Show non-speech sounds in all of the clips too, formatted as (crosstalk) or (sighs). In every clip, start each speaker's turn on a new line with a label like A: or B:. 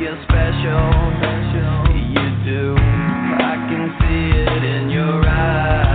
A: you're special. You do. I can see it in your eyes.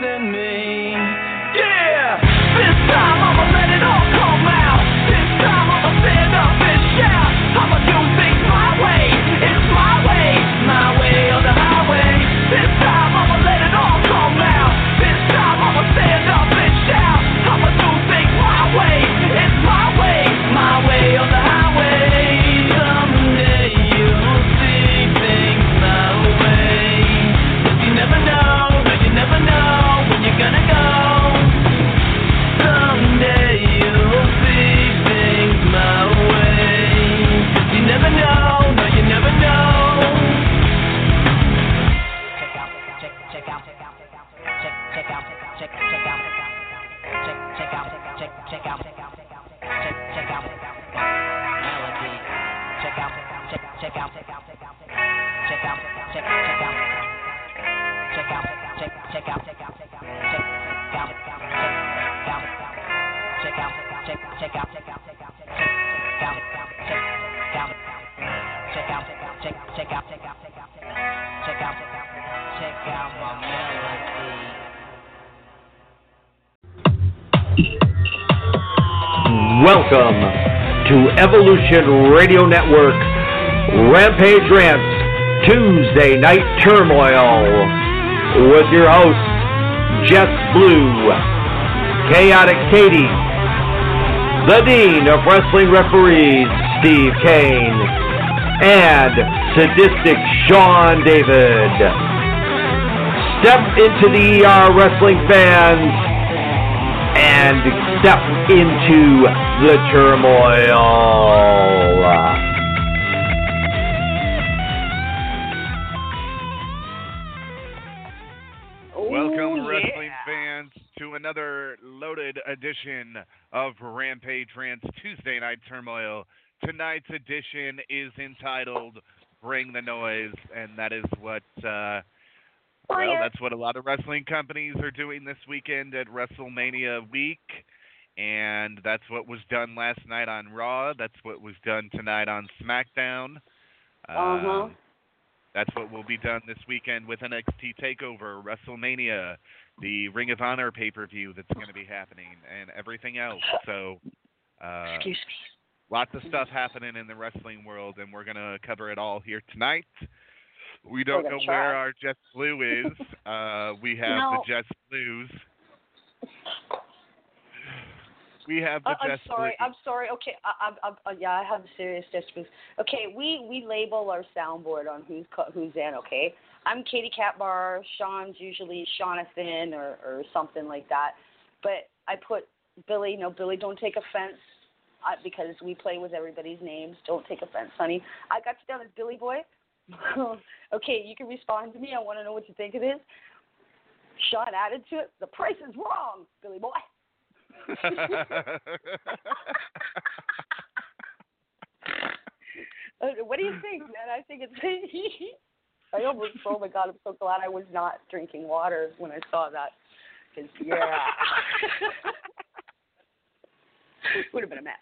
A: send me.
B: Welcome to Evolution Radio Network Rampage Rants Tuesday Night Turmoil with your hosts Jess Blue, Khaotic Katie, the Dean of Wrestling Referees Steve Kane, and Sadistic Sean David. Step into the ER Wrestling fans and step into the turmoil.
C: Welcome,
D: Ooh,
C: wrestling fans, to another loaded edition of Rampage Rants Tuesday Night Turmoil. Tonight's edition is entitled "Bring the Noise," and that is what, uh, well, that's what a lot of wrestling companies are doing this weekend at WrestleMania week, and that's what was done last night on Raw. That's what was done tonight on SmackDown.
D: Uh-huh.
C: Um, that's what will be done this weekend with NXT Takeover, WrestleMania, the Ring of Honor pay per view that's going to be happening, and everything else. So, uh,
D: Excuse me.
C: lots of stuff happening in the wrestling world, and we're going to cover it all here tonight. We don't know
D: try.
C: where our Jets Blue is. (laughs) uh, we have
D: No.
C: the Jets Blues. (sighs) We have the
D: Uh, I'm
C: Jets
D: sorry.
C: Blues.
D: I'm sorry. Okay. I, I, I, yeah, I have serious disputes. Okay, we we label our soundboard on who's who's in. Okay, I'm Katie Catbar. Sean's usually Jonathan or or something like that. But I put Billy. No, Billy, don't take offense. I, because we play with everybody's names. Don't take offense, honey. I got you down as Billy Boy. (laughs) okay, you can respond to me. I want to know what you think it is. Sean added to it. The price is wrong, Billy Boy. (laughs) Uh, what do you think, man? I think it's. (laughs) I almost. Oh my God! I'm so glad I was not drinking water when I saw that. Because, yeah, would have been a mess.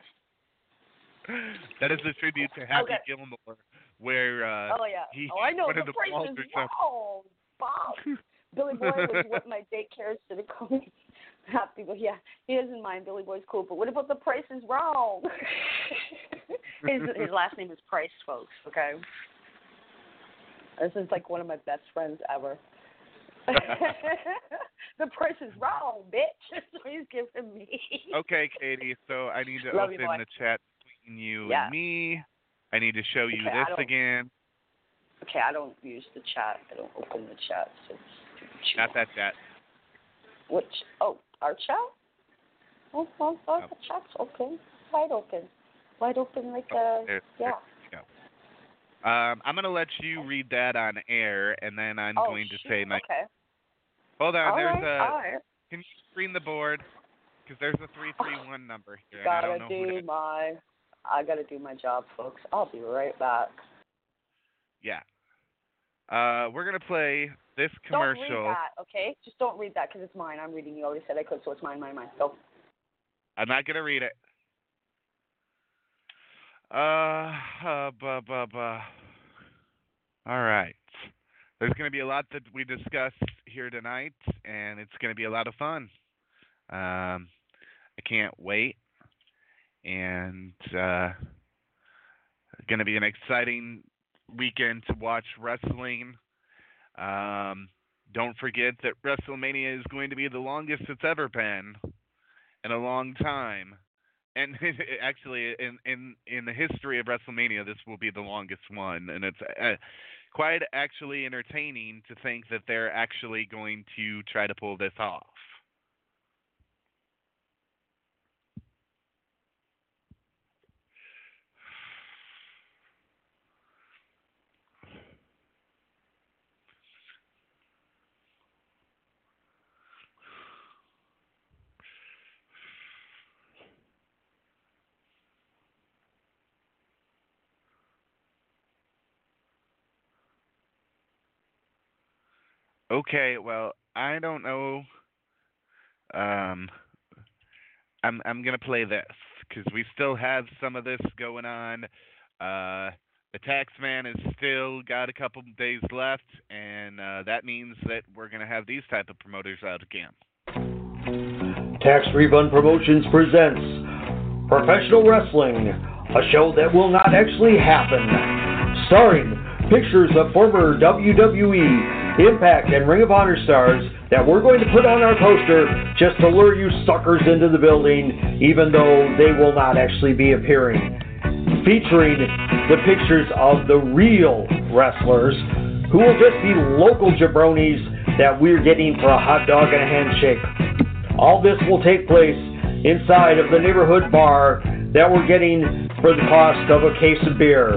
C: that is a tribute to Happy
D: Okay.
C: Gilmore, where uh,
D: oh yeah.
C: he
D: oh, I know. The
C: the
D: price is wrong. Bob. (laughs) Billy Boy was what my daycare should have called me. Happy, but yeah, he doesn't mind. Billy Boy's cool. But what about the price is wrong? (laughs) his his last name is Price, folks. Okay. This is like one of my best friends ever. (laughs) the price is wrong, bitch. He's giving me.
C: Okay, Katie. So I need to
D: Love
C: open
D: boy.
C: the chat between you
D: Yeah.
C: and me. I need to show you
D: Okay,
C: this again.
D: Okay, I don't use the chat. I don't open the chat. So it's
C: Not that chat.
D: Which? Oh, our chat. Oh, oh, oh,
C: Oh.
D: the chat's open, wide open, wide open like
C: Oh,
D: uh,
C: there-
D: yeah.
C: there go. Um, I'm gonna let you read that on air, and then I'm
D: oh,
C: going to
D: shoot.
C: say my.
D: Okay.
C: Hold on.
D: all
C: there's
D: right,
C: a.
D: right.
C: Can you screen the board? Because there's a three three one number here. I
D: Gotta
C: don't know who
D: do
C: to,
D: my. I gotta do my job, folks. I'll be right back.
C: Yeah. Uh, we're gonna play this commercial.
D: Don't read that, okay? Just don't read that because it's mine. I'm reading. You already said I could, so it's mine, mine, mine. Go.
C: I'm not gonna read it. Uh, uh buh, buh, buh. All right. There's gonna be a lot that we discuss here tonight, and it's gonna be a lot of fun. Um, I can't wait, and uh, gonna be an exciting weekend to watch wrestling. Um, don't forget that WrestleMania is going to be the longest it's ever been in a long time. And (laughs) actually, in in in the history of WrestleMania, this will be the longest one, and it's uh, quite actually entertaining to think that they're actually going to try to pull this off. Okay, well, I don't know. Um, I'm I'm gonna play this because we still have some of this going on. Uh, the tax man has still got a couple days left, and uh, that means that we're to have these type of promoters out again.
E: Tax Refund Promotions presents Professional Wrestling, a show that will not actually happen. Starring pictures of former WWE, Impact, and Ring of Honor stars that we're going to put on our poster just to lure you suckers into the building, even though they will not actually be appearing. Featuring the pictures of the real wrestlers who will just be local jabronis that we're getting for a hot dog and a handshake. All this will take place inside of the neighborhood bar that we're getting for the cost of a case of beer.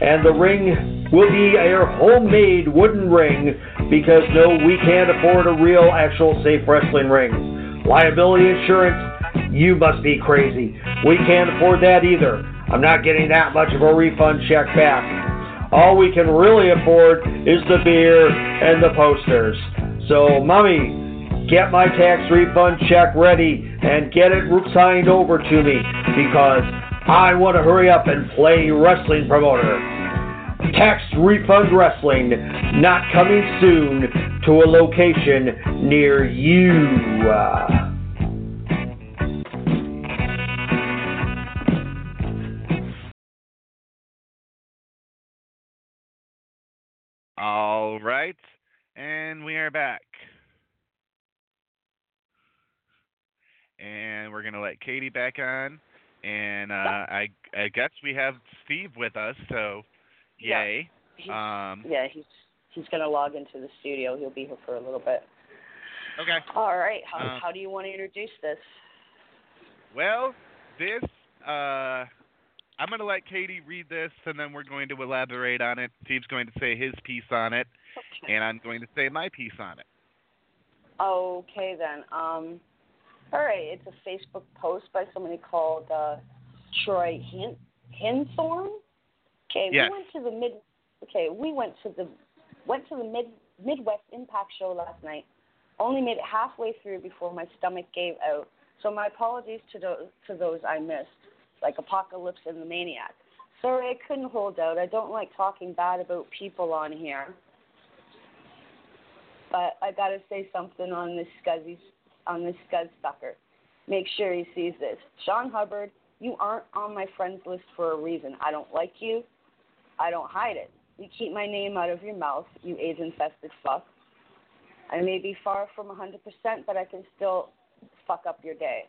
E: And the ring will be a homemade wooden ring because no, we can't afford a real, actual safe wrestling ring. Liability insurance, you must be crazy. We can't afford that either. I'm not getting that much of a refund check back. All we can really afford is the beer and the posters. So, mommy, get my tax refund check ready and get it signed over to me because I want to hurry up and play wrestling promoter. Tax refund wrestling not coming soon to a location near you.
C: All right, and we are back. And we're gonna let Katie back on, and uh, I I guess we have Steve with us, so. Yay.
D: He's,
C: Um,
D: yeah, he's he's gonna log into the studio. He'll be here for a little bit.
C: okay.
D: All right. How
C: Uh,
D: how do you want to introduce this?
C: Well, this uh, I'm gonna let Katie read this, and then we're going to elaborate on it. Steve's going to say his piece on it,
D: Okay.
C: and I'm going to say my piece on it.
D: Okay then. Um, all right. It's a Facebook post by somebody called uh, Troy Hin Hinthorn. Okay,
C: Yes.
D: we went to the mid. Okay, we went to the went to the mid Midwest Impact show last night. Only made it halfway through before my stomach gave out. So my apologies to those to those I missed, like Apocalypse and the Maniac. Sorry, I couldn't hold out. I don't like talking bad about people on here. But I gotta say something on this scuzzy on this scuzz sucker. Make sure he sees this. Sean Hubbard, you aren't on my friends list for a reason. I don't like you. I don't hide it. You keep my name out of your mouth, you AIDS infested fuck. I may be far from 100%, but I can still fuck up your day.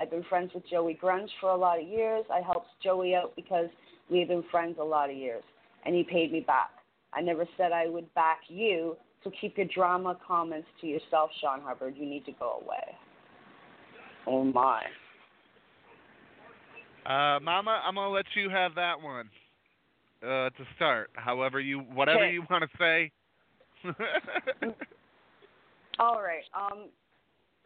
D: I've been friends with Joey Grunge for a lot of years. I helped Joey out because we've been friends a lot of years, and he paid me back. I never said I would back you, so keep your drama comments to yourself, Sean Hubbard. You need to go away. Oh my.
C: Uh, Mama, I'm gonna let you have that one uh, to start. However you, whatever
D: Okay.
C: you want to say. (laughs)
D: All right. Um,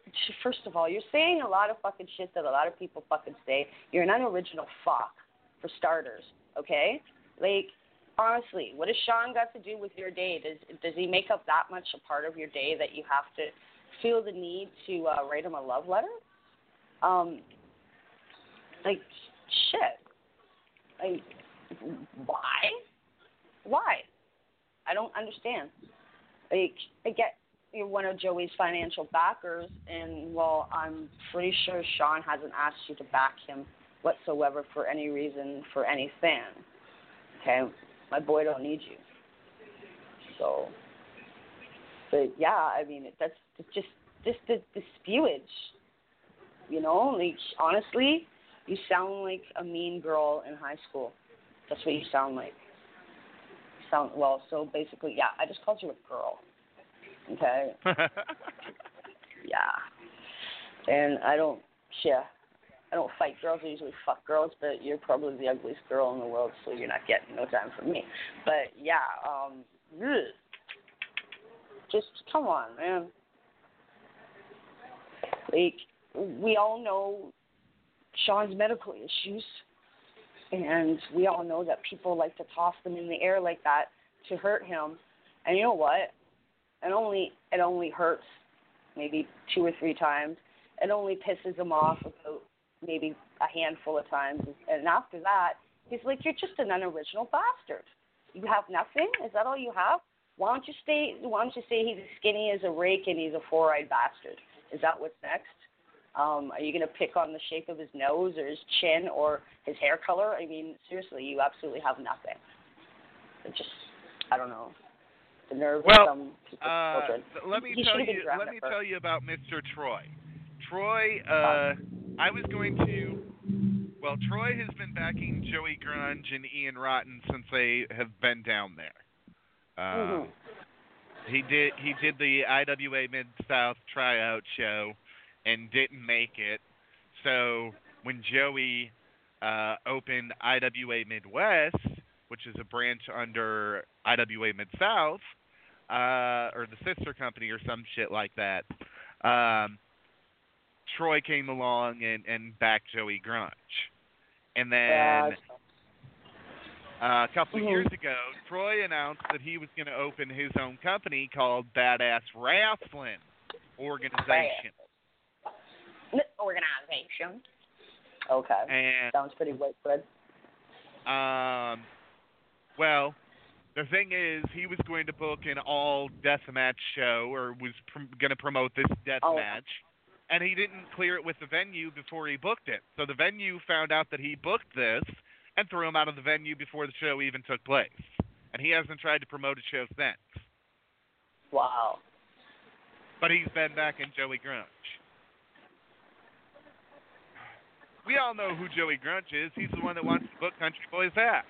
D: sh- first of all, you're saying a lot of fucking shit that a lot of people fucking say. You're an unoriginal fuck, for starters. Okay? Like, honestly, what has Sean got to do with your day? Does does he make up that much a part of your day that you have to feel the need to uh, write him a love letter? Um, like, shit. Like, why? Why? I don't understand. Like, I get you're one of Joey's financial backers, and well, I'm pretty sure Sean hasn't asked you to back him whatsoever for any reason for any fan. Okay, my boy don't need you. So, but yeah, I mean that's just just the, the spewage. You know, like honestly, you sound like a mean girl in high school. That's what you sound like. You sound well. So basically, yeah, I just called you a girl. Okay. (laughs) Yeah. And I don't, yeah, I don't fight girls. I usually fuck girls, but you're probably the ugliest girl in the world, so you're not getting no time from me. But yeah, um, ugh. just come on, man. Like we all know Sean's medical issues, and we all know that people like to toss them in the air like that to hurt him. And you know what? It only it only hurts maybe two or three times. It only pisses him off about maybe a handful of times, and after that, He's like, you're just an unoriginal bastard. You have nothing. Is that all you have? Why don't you stay? Why don't you say he's as skinny as a rake and he's a four-eyed bastard? Is that what's next? Um, are you going to pick on the shape of his nose or his chin or his hair color? I mean, seriously, you absolutely have nothing. It just, I don't know. The nerve
C: Well,
D: of some
C: Uh,
D: children.
C: let me
D: He
C: tell
D: should have been
C: you. Let me tell you about Mr. Troy. Troy. Uh, I was going to. Well, Troy has been backing Joey Grunge and Ian Rotten since they have been down there. Um,
D: Mhm.
C: He did. He did the IWA Mid South tryout show, and didn't make it. So when Joey uh, opened IWA Midwest, which is a branch under IWA Mid South, uh, or the sister company or some shit like that, um, Troy came along and, and backed Joey Grunge. And then uh, a couple of
D: Mhm.
C: years ago, Troy announced that he was going to open his own company called Badass Wrestling Organization.
D: Organization. Okay.
C: And
D: Sounds pretty widespread.
C: Um, well, the thing is, he was going to book an all deathmatch show, or was pr- going to promote this death
D: Oh.
C: match, and he didn't clear it with the venue before he booked it. So the venue found out that he booked this and threw him out of the venue before the show even took place. And he hasn't tried to promote a show since.
D: Wow.
C: But he's been back in Joey Grunge. We all know who Joey Grunge is. He's the one that wants to book Country Boy Zach.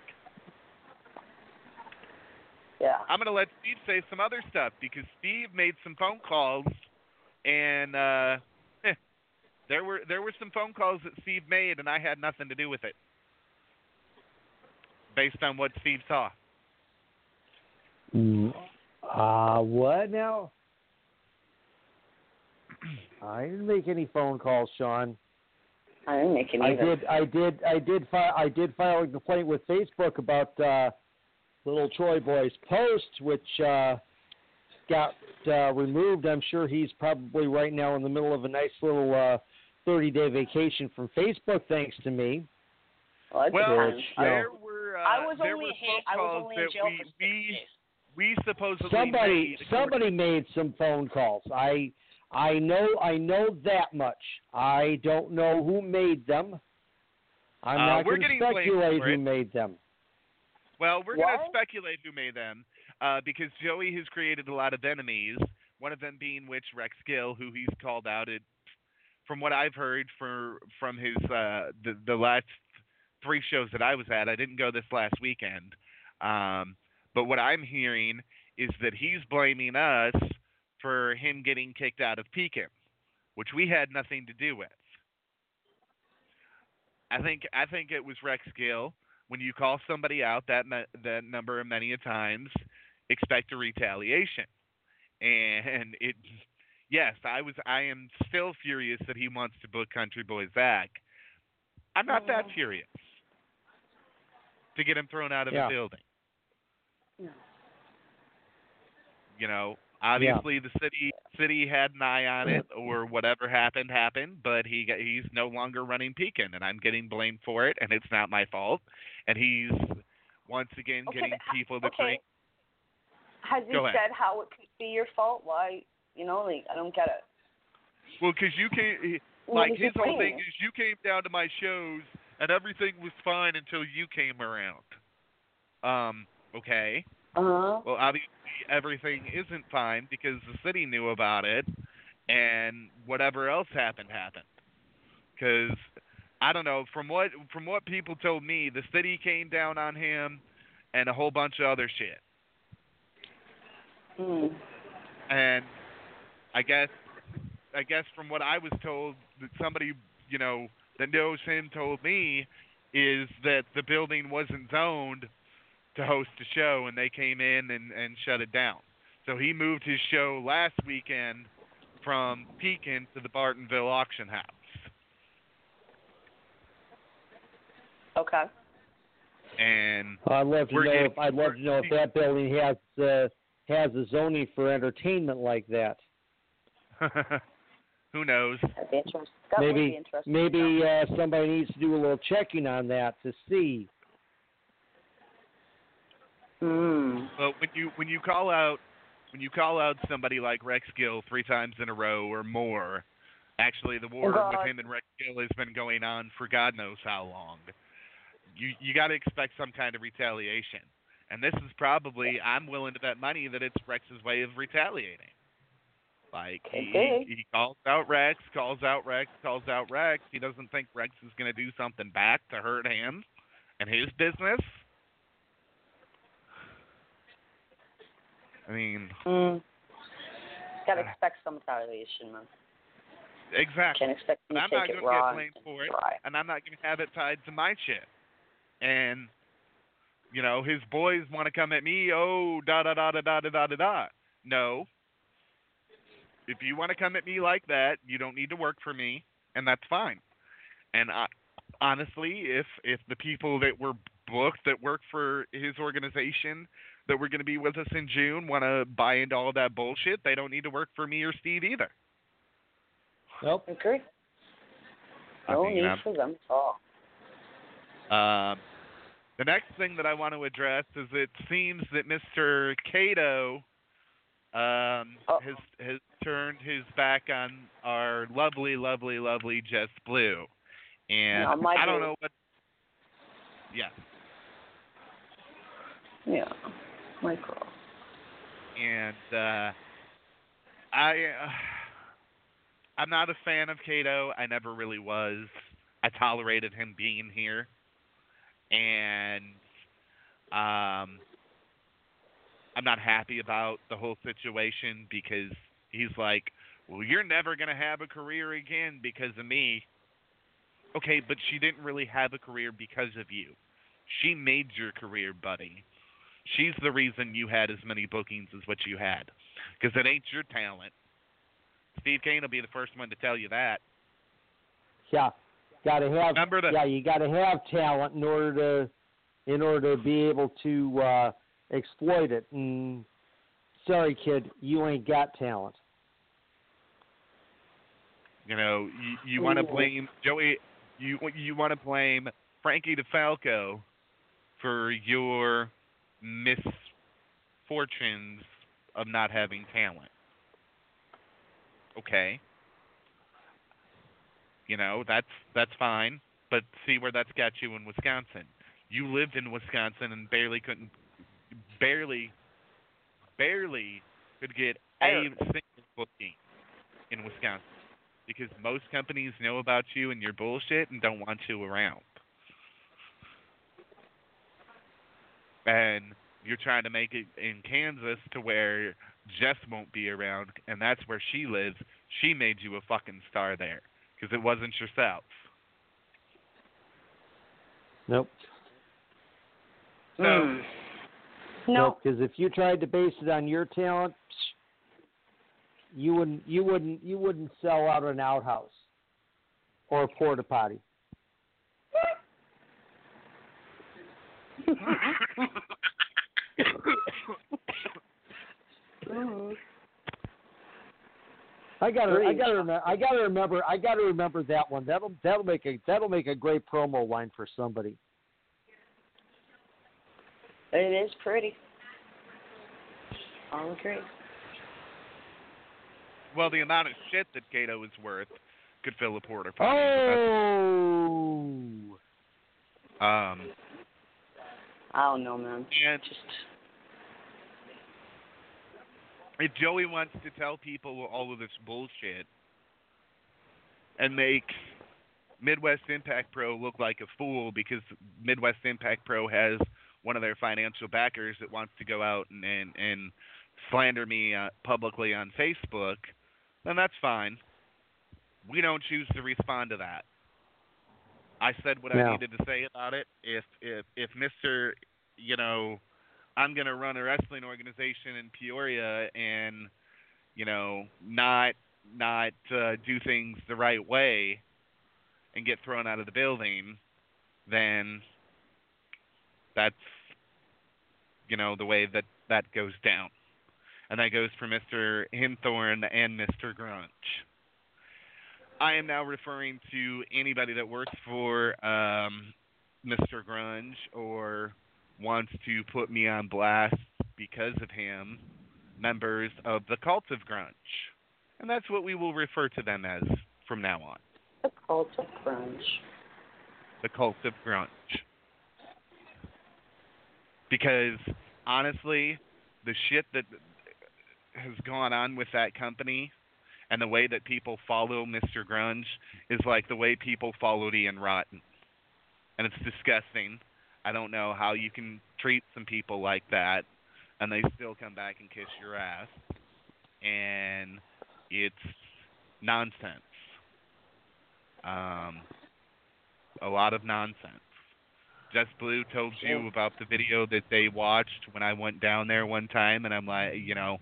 D: Yeah.
C: I'm gonna let Steve say some other stuff because Steve made some phone calls, and uh, eh, (laughs) there were there were some phone calls that Steve made, and I had nothing to do with it, based on what Steve saw.
E: Mm, Uh, what now? (clears throat) I didn't make any phone calls, Sean.
D: I didn't make it
E: I did, I did, I did file, I did file a complaint with Facebook about uh, little Troy Boy's post, which uh, got uh, removed. I'm sure he's probably right now in the middle of a nice little uh, 30-day vacation from Facebook, thanks to me.
D: Well, it
C: Well,
D: depends.
E: Yeah.
C: there were uh,
D: I was only
C: were
D: ha-
C: phone
D: I was only in
C: that
D: jail
C: we
D: for six
C: we
D: days.
C: we supposedly
E: somebody
C: made.
E: somebody made some phone calls. I I know I know that much. I don't know who made them. I'm
C: Uh,
E: not going to speculate who made them.
C: Well, we're going to speculate who made them uh, because Joey has created a lot of enemies. One of them being which Rex Gill, who he's called out. It, from what I've heard for from his uh, the the last three shows that I was at, I didn't go this last weekend. Um, but what I'm hearing is that he's blaming us for him getting kicked out of Pekin, which we had nothing to do with. I think I think it was Rex Gill when you call somebody out that that number many a times, expect a retaliation. And it, yes, I was. I am still furious that he wants to book Country Boy Zach. I'm not that
D: Oh.
C: furious to get him thrown out of
E: Yeah.
C: the building.
D: No.
C: You know, obviously the city city had an eye on it, or whatever happened happened. But he he's no longer running Pekin, and I'm getting blamed for it, and it's not my fault. And he's once again
D: Okay,
C: getting people to
D: okay.
C: bring.
D: Has he
C: Go ahead.
D: said how it could be your fault? Why? You know, like I don't get it.
C: Well, because you came, he- like
D: is he
C: his whole thing is you came down to my shows and everything was fine until you came around. Um, okay.
D: Uh huh.
C: Well, obviously everything isn't fine because the city knew about it, and whatever else happened happened. Because I don't know from what from what people told me, the city came down on him, and a whole bunch of other shit.
D: Mm.
C: and I guess I guess from what I was told that somebody you know that knows him told me is that the building wasn't zoned to host a show and they came in and, and shut it down. So he moved his show last weekend from Pekin to the Bartonville auction house.
D: Okay.
C: And
E: I'd love to know
C: getting-
E: if I'd love to know if that building has uh, has a zoning for entertainment like that. (laughs)
C: who knows?
D: That'd be interesting. That would be
E: maybe
D: interesting.
E: maybe uh, somebody needs to do a little checking on that to see
D: Mm.
C: But when you when you call out when you call out somebody like Rex Gill three times in a row or more, actually the war
D: God.
C: with him and Rex Gill has been going on for God knows how long. You you got to expect some kind of retaliation, and this is probably I'm willing to bet money that it's Rex's way of retaliating. Like
D: Okay.
C: he he calls out Rex, calls out Rex, calls out Rex. He doesn't think Rex is going to do something back to hurt him and his business. I mean,
D: Mm. Gotta expect some retaliation, man.
C: exactly.
D: Can't expect
C: I'm
D: to
C: not
D: take
C: to
D: raw
C: get blamed
D: and
C: for it,
D: dry.
C: and I'm not going to have it tied to my shit. And you know, his boys want to come at me. Oh, da da da da da da da da da. No. If you want to come at me like that, you don't need to work for me, and that's fine. And I, honestly, if if the people that were booked that work for his organization that were going to be with us in June want to buy into all that bullshit, they don't need to work for me or Steve either.
E: Nope.
D: Agree. No need for them at all.
C: Um, the next thing that I want to address is it seems that Mr. Cato um, has has turned his back on our lovely, lovely, lovely Jess Blue, and
D: No, my
C: I don't
D: blue.
C: know what. Yeah,
D: Yeah. Girl.
C: and uh, I uh, I'm not a fan of Cato. I never really was. I tolerated him being here, and um, I'm not happy about the whole situation because he's like, "Well, you're never gonna have a career again because of me." Okay, but she didn't really have a career because of you. She made your career, buddy. She's the reason you had as many bookings as what you had, because it ain't your talent. Steve Kane will be the first one to tell you that.
E: Yeah. Got to have.
C: Remember the
E: Yeah, you got to have talent in order to, in order to be able to uh, exploit it. And sorry, kid, you ain't got talent.
C: You know, you, you want to blame Joey. You you want to blame Frankie DeFalco for your misfortunes of not having talent. Okay. You know that's that's fine, but see where that's got you in Wisconsin. You lived in Wisconsin and barely couldn't, barely, barely could get a single booking in Wisconsin because most companies know about you and your bullshit and don't want you around. And you're trying to make it in Kansas to where Jess won't be around, and that's where she lives. She made you a fucking star there because it wasn't yourself.
E: Nope.
C: So,
D: Mm. No.
E: Because if you tried to base it on your talent, you wouldn't. You wouldn't. You wouldn't sell out an outhouse or a porta potty. I gotta, I gotta remember, I gotta remember, I gotta remember that one. That'll, that'll make a, that'll make a great promo line for somebody.
D: It is pretty. I'll agree.
C: well, the amount of shit that Cato is worth could fill a porter potty.
E: Oh,
C: Um,
D: I don't know, man.
C: and
D: Just
C: if Joey wants to tell people all of this bullshit and make Midwest Impact Pro look like a fool because Midwest Impact Pro has one of their financial backers that wants to go out and and, and slander me uh, publicly on Facebook, then that's fine. We don't choose to respond to that. I said what I needed to say about it. If if if Mister, you know, I'm going to run a wrestling organization in Peoria and you know not not uh, do things the right way and get thrown out of the building, then that's you know the way that that goes down, and that goes for Mr. Hinthorn and Mr. Grunge. I am now referring to anybody that works for um, Mr. Grunge or wants to put me on blast because of him, members of the Cult of Grunge. And that's what we will refer to them as from now on.
D: The cult of grunge.
C: The Cult of Grunge. Because honestly, the shit that has gone on with that company and the way that people follow Mr. Grunge is like the way people followed Ian Rotten. And it's disgusting. I don't know how you can treat some people like that and they still come back and kiss your ass. And it's nonsense. Um, a lot of nonsense. Jess Blue told you about the video that they watched when I went down there one time, and I'm like, you know,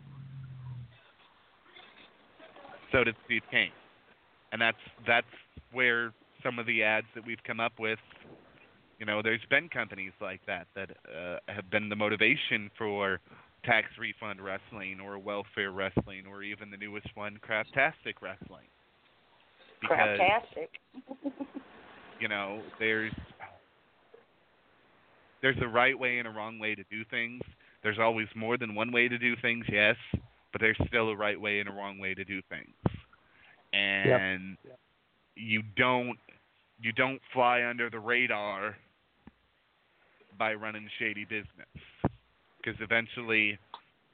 C: so did Steve Kane, and that's that's where some of the ads that we've come up with. You know, there's been companies like that that uh, have been the motivation for tax refund wrestling or welfare wrestling or even the newest one, Craptastic Wrestling. Because
D: Craptastic. (laughs)
C: you know, there's there's a right way and a wrong way to do things. There's always more than one way to do things, yes, but there's still a right way and a wrong way to do things. And you don't you don't fly under the radar by running shady business because eventually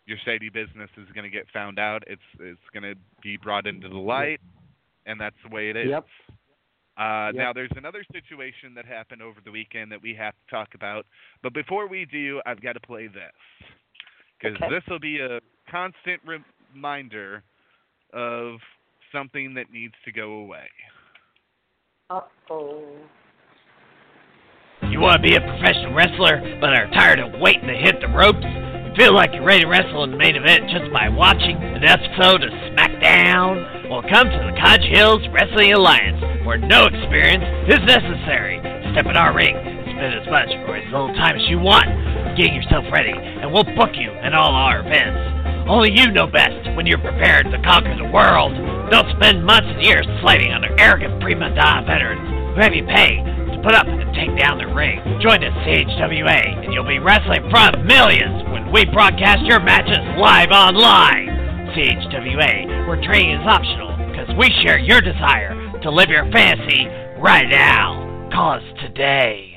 C: your shady business is going to get found out. It's it's going to be brought into the light, and that's the way it is.
E: Yep.
C: Uh,
E: Yep.
C: Now, there's another situation that happened over the weekend that we have to talk about. But before we do, I've got to play this because
D: Okay.
C: this will be a constant reminder of something that needs to go away.
D: Uh oh.
F: You want to be a professional wrestler, but are tired of waiting to hit the ropes? You feel like you're ready to wrestle in the main event just by watching an episode of SmackDown? Well, come to the Cottage Hills Wrestling Alliance, where no experience is necessary. Step in our ring, spend as much or as little time as you want, getting yourself ready, and we'll book you at all our events. Only you know best when you're prepared to conquer the world. Don't spend months and years sliding under arrogant prima donna veterans who have you pay to put up and take down the ring. Join us, CHWA, and you'll be wrestling in front of millions when we broadcast your matches live online. CHWA, where training is optional because we share your desire to live your fantasy right now. Call us today.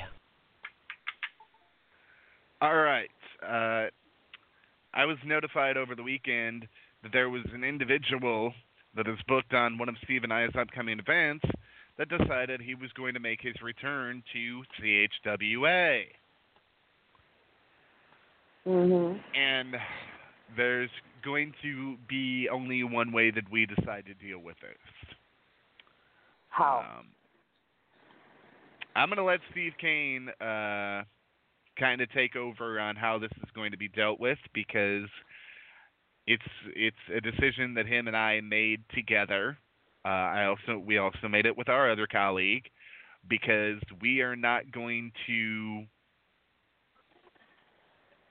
C: All right. Uh, I was notified over the weekend that there was an individual that is booked on one of Steve and I's upcoming events that decided he was going to make his return to CHWA.
D: Mhm.
C: And there's going to be only one way that we decide to deal with this.
D: How?
C: Um, I'm going to let Steve Kane uh, kind of take over on how this is going to be dealt with because it's it's a decision that him and I made together. Uh, I also we also made it with our other colleague because we are not going to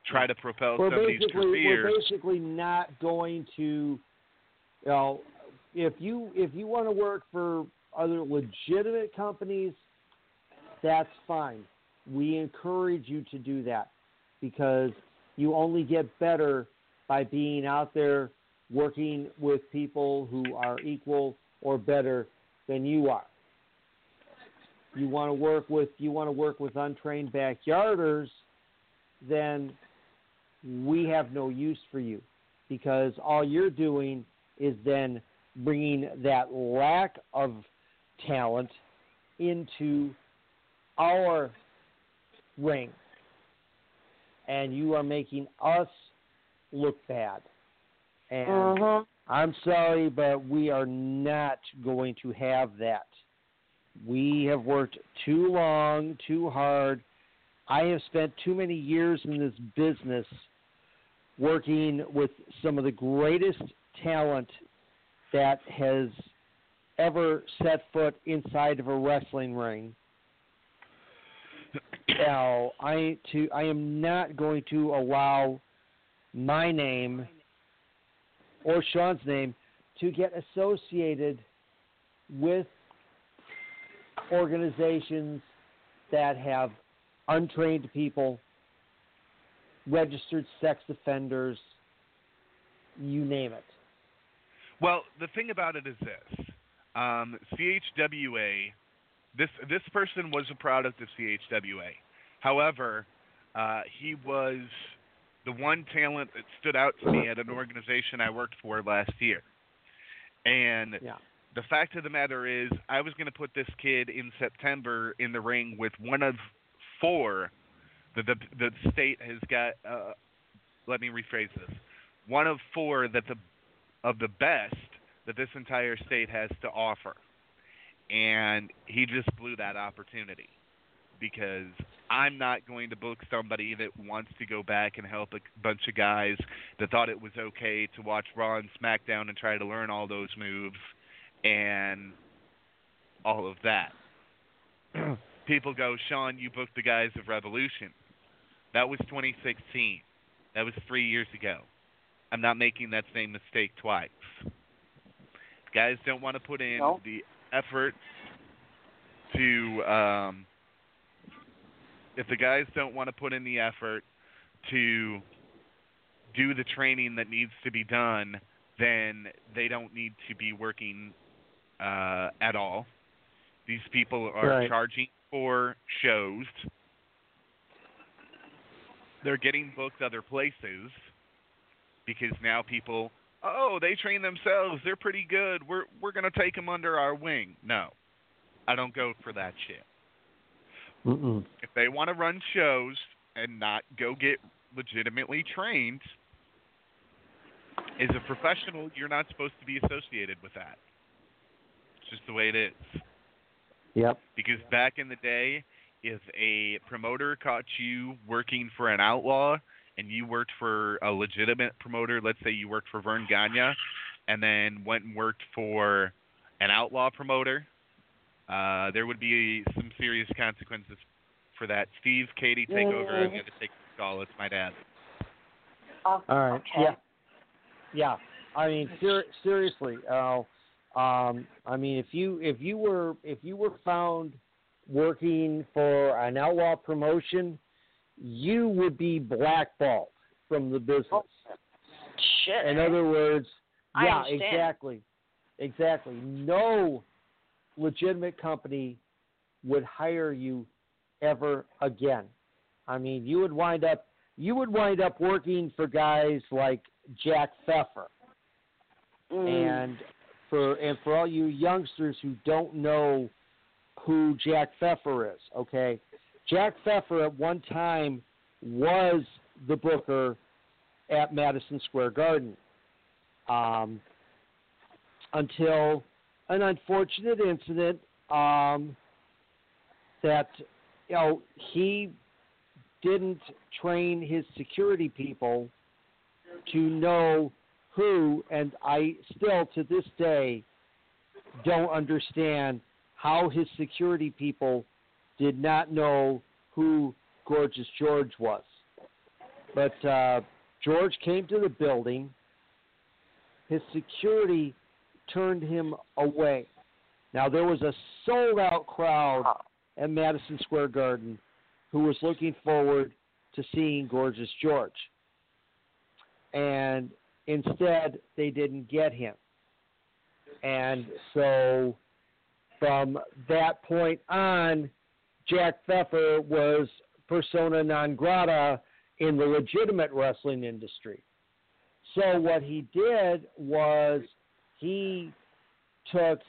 C: try to propel
E: we're
C: somebody's career.
E: we're basically not going to you know if you if you want to work for other legitimate companies that's fine we encourage you to do that because you only get better by being out there working with people who are equal or better than you are. You want to work with you want to work with untrained backyarders then we have no use for you because all you're doing is then bringing that lack of talent into our ring. And you are making us look bad. And
D: Mhm.
E: I'm sorry, but we are not going to have that. We have worked too long, too hard. I have spent too many years in this business working with some of the greatest talent that has ever set foot inside of a wrestling ring. Now, I to I am not going to allow my name or Sean's name to get associated with organizations that have untrained people registered sex offenders, you name it.
C: Well, the thing about it is this: um, CHWA. This this person was a product of CHWA. However, uh, he was the one talent that stood out to me at an organization I worked for last year. And
E: Yeah.
C: the fact of the matter is, I was going to put this kid in September in the ring with one of four that the the state has got. Uh, let me rephrase this: one of four that the of the best that this entire state has to offer, and he just blew that opportunity because I'm not going to book somebody that wants to go back and help a bunch of guys that thought it was okay to watch Raw and SmackDown and try to learn all those moves and all of that. (clears throat) People go, Sean, you booked the guys of Revolution. That was 2016. That was three years ago. I'm not making that same mistake twice. Guys don't want to put in
D: No.
C: the effort to um, if the guys don't want to put in the effort to do the training that needs to be done, then they don't need to be working uh, at all. These people are
E: Right.
C: charging for shows. They're getting booked other places because now people, oh, they train themselves. They're pretty good. We're we're gonna take them under our wing. No, I don't go for that shit.
E: Mm-mm.
C: If they want to run shows and not go get legitimately trained, as a professional, you're not supposed to be associated with that. It's just the way it is.
E: Yep.
C: Because back in the day, if a promoter caught you working for an outlaw and you worked for a legitimate promoter, let's say you worked for Verne Gagne, and then went and worked for an outlaw promoter, uh, there would be some serious consequences for that. Steve, Katie, take over. I'm going to take the call. It's my dad.
D: Oh,
E: All right.
D: Okay.
E: Yeah. Yeah. I mean, ser- seriously. Uh, um, I mean, if you if you were if you were found working for an outlaw promotion, you would be blackballed from the business.
D: Shit.
E: In other words,
D: I
E: yeah,
D: understand.
E: exactly, exactly. No legitimate company would hire you ever again. I mean, you would wind up you would wind up working for guys like Jack Pfeffer.
D: Mm.
E: And for and for all you youngsters who don't know who Jack Pfeffer is, okay? Jack Pfeffer at one time was the booker at Madison Square Garden. Um, until an unfortunate incident um, that you know he didn't train his security people to know who, and I still to this day don't understand how his security people did not know who Gorgeous George was. But uh, George came to the building. His security turned him away. Now there was a sold out crowd at Madison Square Garden who was looking forward to seeing Gorgeous George. And instead, they didn't get him. And so from that point on, Jack Pfeffer was persona non grata in the legitimate wrestling industry. So what he did was he took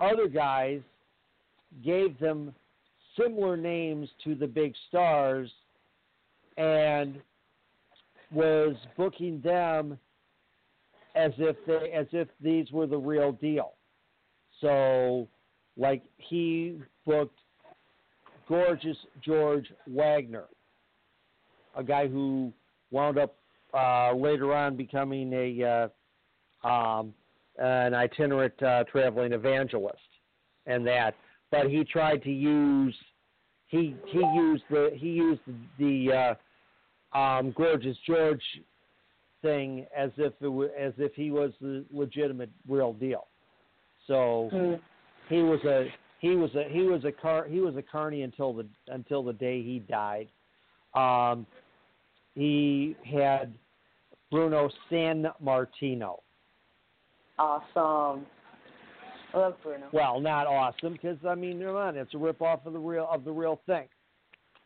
E: other guys, gave them similar names to the big stars, and was booking them as if they as if these were the real deal. So, like he booked gorgeous George Wagner, a guy who wound up uh, later on becoming a uh, um, an itinerant uh, traveling evangelist, and that. But he tried to use he he used the he used the uh, um, gorgeous George thing as if it was, as if he was the legitimate real deal. So
D: Mm.
E: he was a he was a he was a car he was a carny until the until the day he died. Um, he had Bruno San Martino.
D: Awesome. I love Bruno.
E: Well, not awesome because I mean, come on, it's a rip off of the real of the real thing.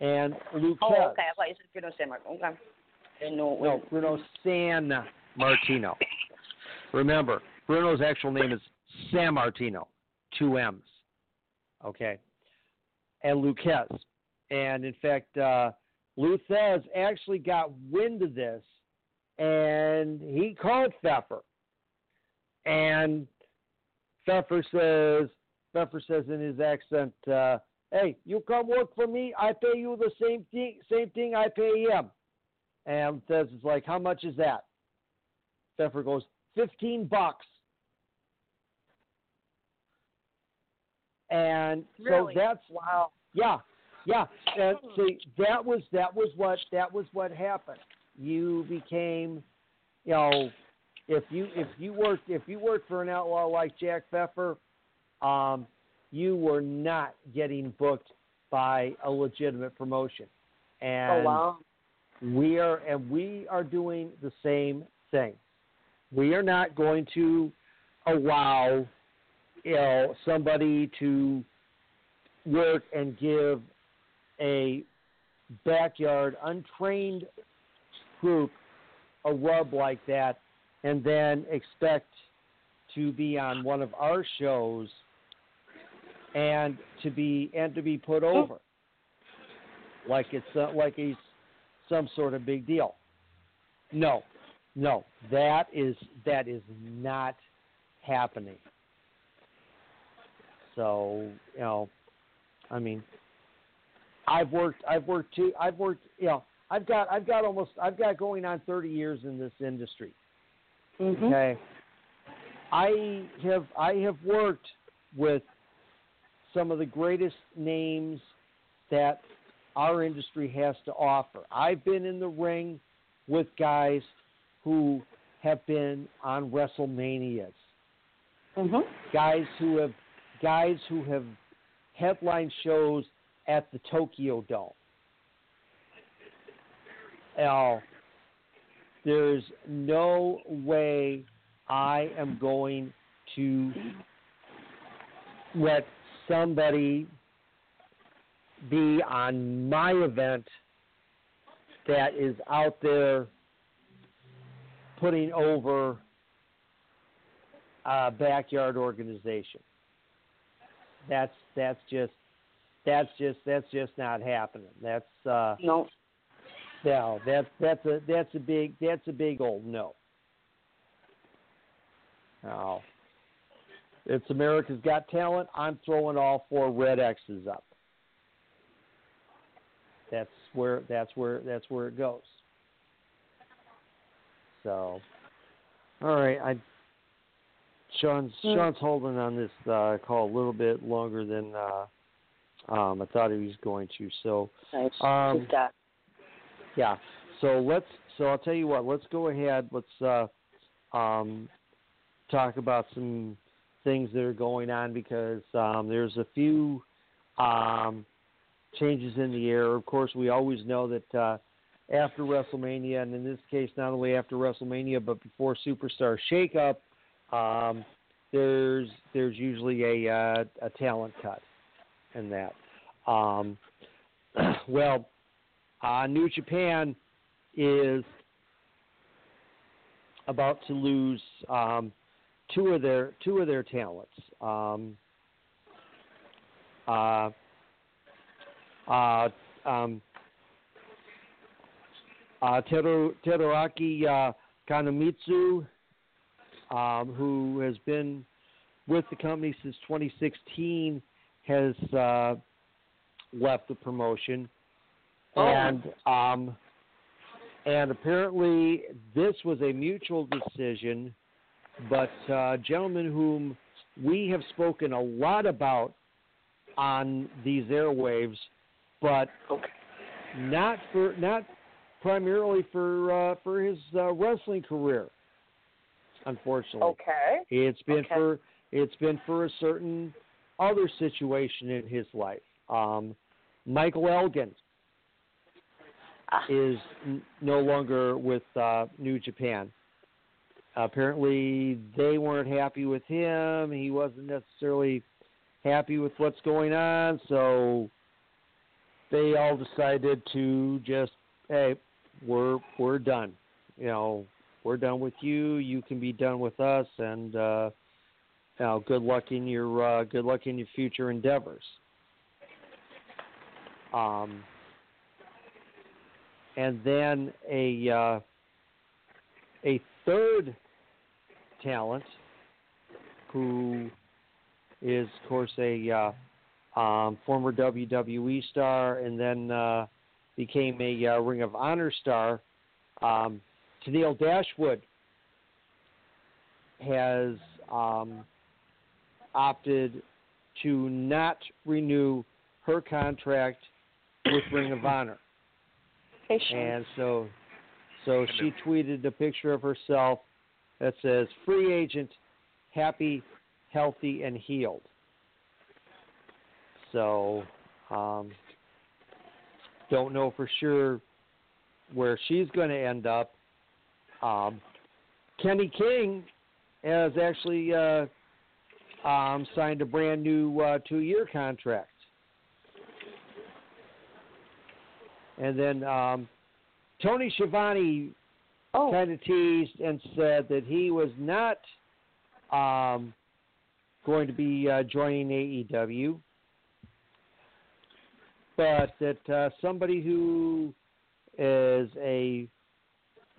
E: And Lucas,
D: Oh, okay. I thought you said Bruno San Marco. Okay. Didn't
E: no, Bruno San Martino. Remember, Bruno's actual name is San Martino, two M's. Okay, and Lucas, and in fact, uh, actually got wind of this, and he called Pfeffer, and Pfeffer says, Pfeffer says in his accent, uh, "Hey, you come work for me. I pay you the same thing, same thing I pay him." And says, "It's like, how much is that?" Pfeffer goes, 15 bucks. And
D: Really?
E: so that's
D: wow.
E: yeah, yeah. And see, that was that was what that was what happened. You became, you know, if you if you worked if you worked for an outlaw like Jack Pfeffer, um, you were not getting booked by a legitimate promotion. And
D: oh wow.
E: we are and we are doing the same thing. We are not going to allow you know somebody to work and give a backyard untrained group a rub like that and then expect to be on one of our shows and to be and to be put over like it's uh, like he's some sort of big deal. No, no, that is that is not happening. So you know, I mean, I've worked, I've worked too, I've worked, you know, I've got, I've got almost, I've got going on thirty years in this industry.
D: Mhm.
E: Okay, I have, I have worked with some of the greatest names that our industry has to offer. I've been in the ring with guys who have been on WrestleManias,
D: Mhm.
E: guys who have guys who have headline shows at the Tokyo Dome. Now, there's no way I am going to let somebody be on my event that is out there putting over a backyard organization. That's that's just that's just that's just not happening. That's uh
D: No.
E: no, that's that's a that's a big that's a big old no. No. It's America's Got Talent. I'm throwing all four red X's up. That's where that's where that's where it goes. So, all right, I Sean's
D: Hmm.
E: Sean's holding on this uh, call a little bit longer than uh, um, I thought he was going to. So,
D: Nice.
E: Um, yeah. So let's. So I'll tell you what. Let's go ahead. Let's uh, um, talk about some things that are going on because um, there's a few um, changes in the air. Of course, we always know that uh, after WrestleMania, and in this case, not only after WrestleMania but before Superstar Shakeup, um, there's there's usually a uh, a talent cut in that. Um, (clears throat) well, uh, New Japan is about to lose um, two of their two of their talents. Um, uh, uh, um, uh, Teru, Teruaki uh, Kanemitsu, um, who has been with the company since 2016, has uh, left the promotion,
D: Oh.
E: and um, and apparently this was a mutual decision, but uh, gentlemen whom we have spoken a lot about on these airwaves, but not for not primarily for uh, for his uh, wrestling career. Unfortunately,
D: Okay.
E: it's been
D: Okay.
E: for it's been for a certain other situation in his life. Um, Michael Elgin.
D: Ah.
E: is n- no longer with uh, New Japan. Apparently, they weren't happy with him. He wasn't necessarily happy with what's going on, so they all decided to just, hey, we're we're done. You know, we're done with you. You can be done with us, and uh, know, good luck in your uh, good luck in your future endeavors. Um, and then a uh, a third talent who is, of course, a uh, um, former WWE star and then uh, became a uh, Ring of Honor star. Um, Tennille Dashwood has um, opted to not renew her contract with Ring of Honor. And so, so she tweeted a picture of herself that says "Free agent, happy, healthy, and healed." So, um, don't know for sure where she's going to end up. Um, Kenny King has actually uh, um, signed a brand new uh, two-year contract. And then um, Tony Schiavone
D: Oh.
E: kind of teased and said that he was not um, going to be uh, joining AEW, but that uh, somebody who is a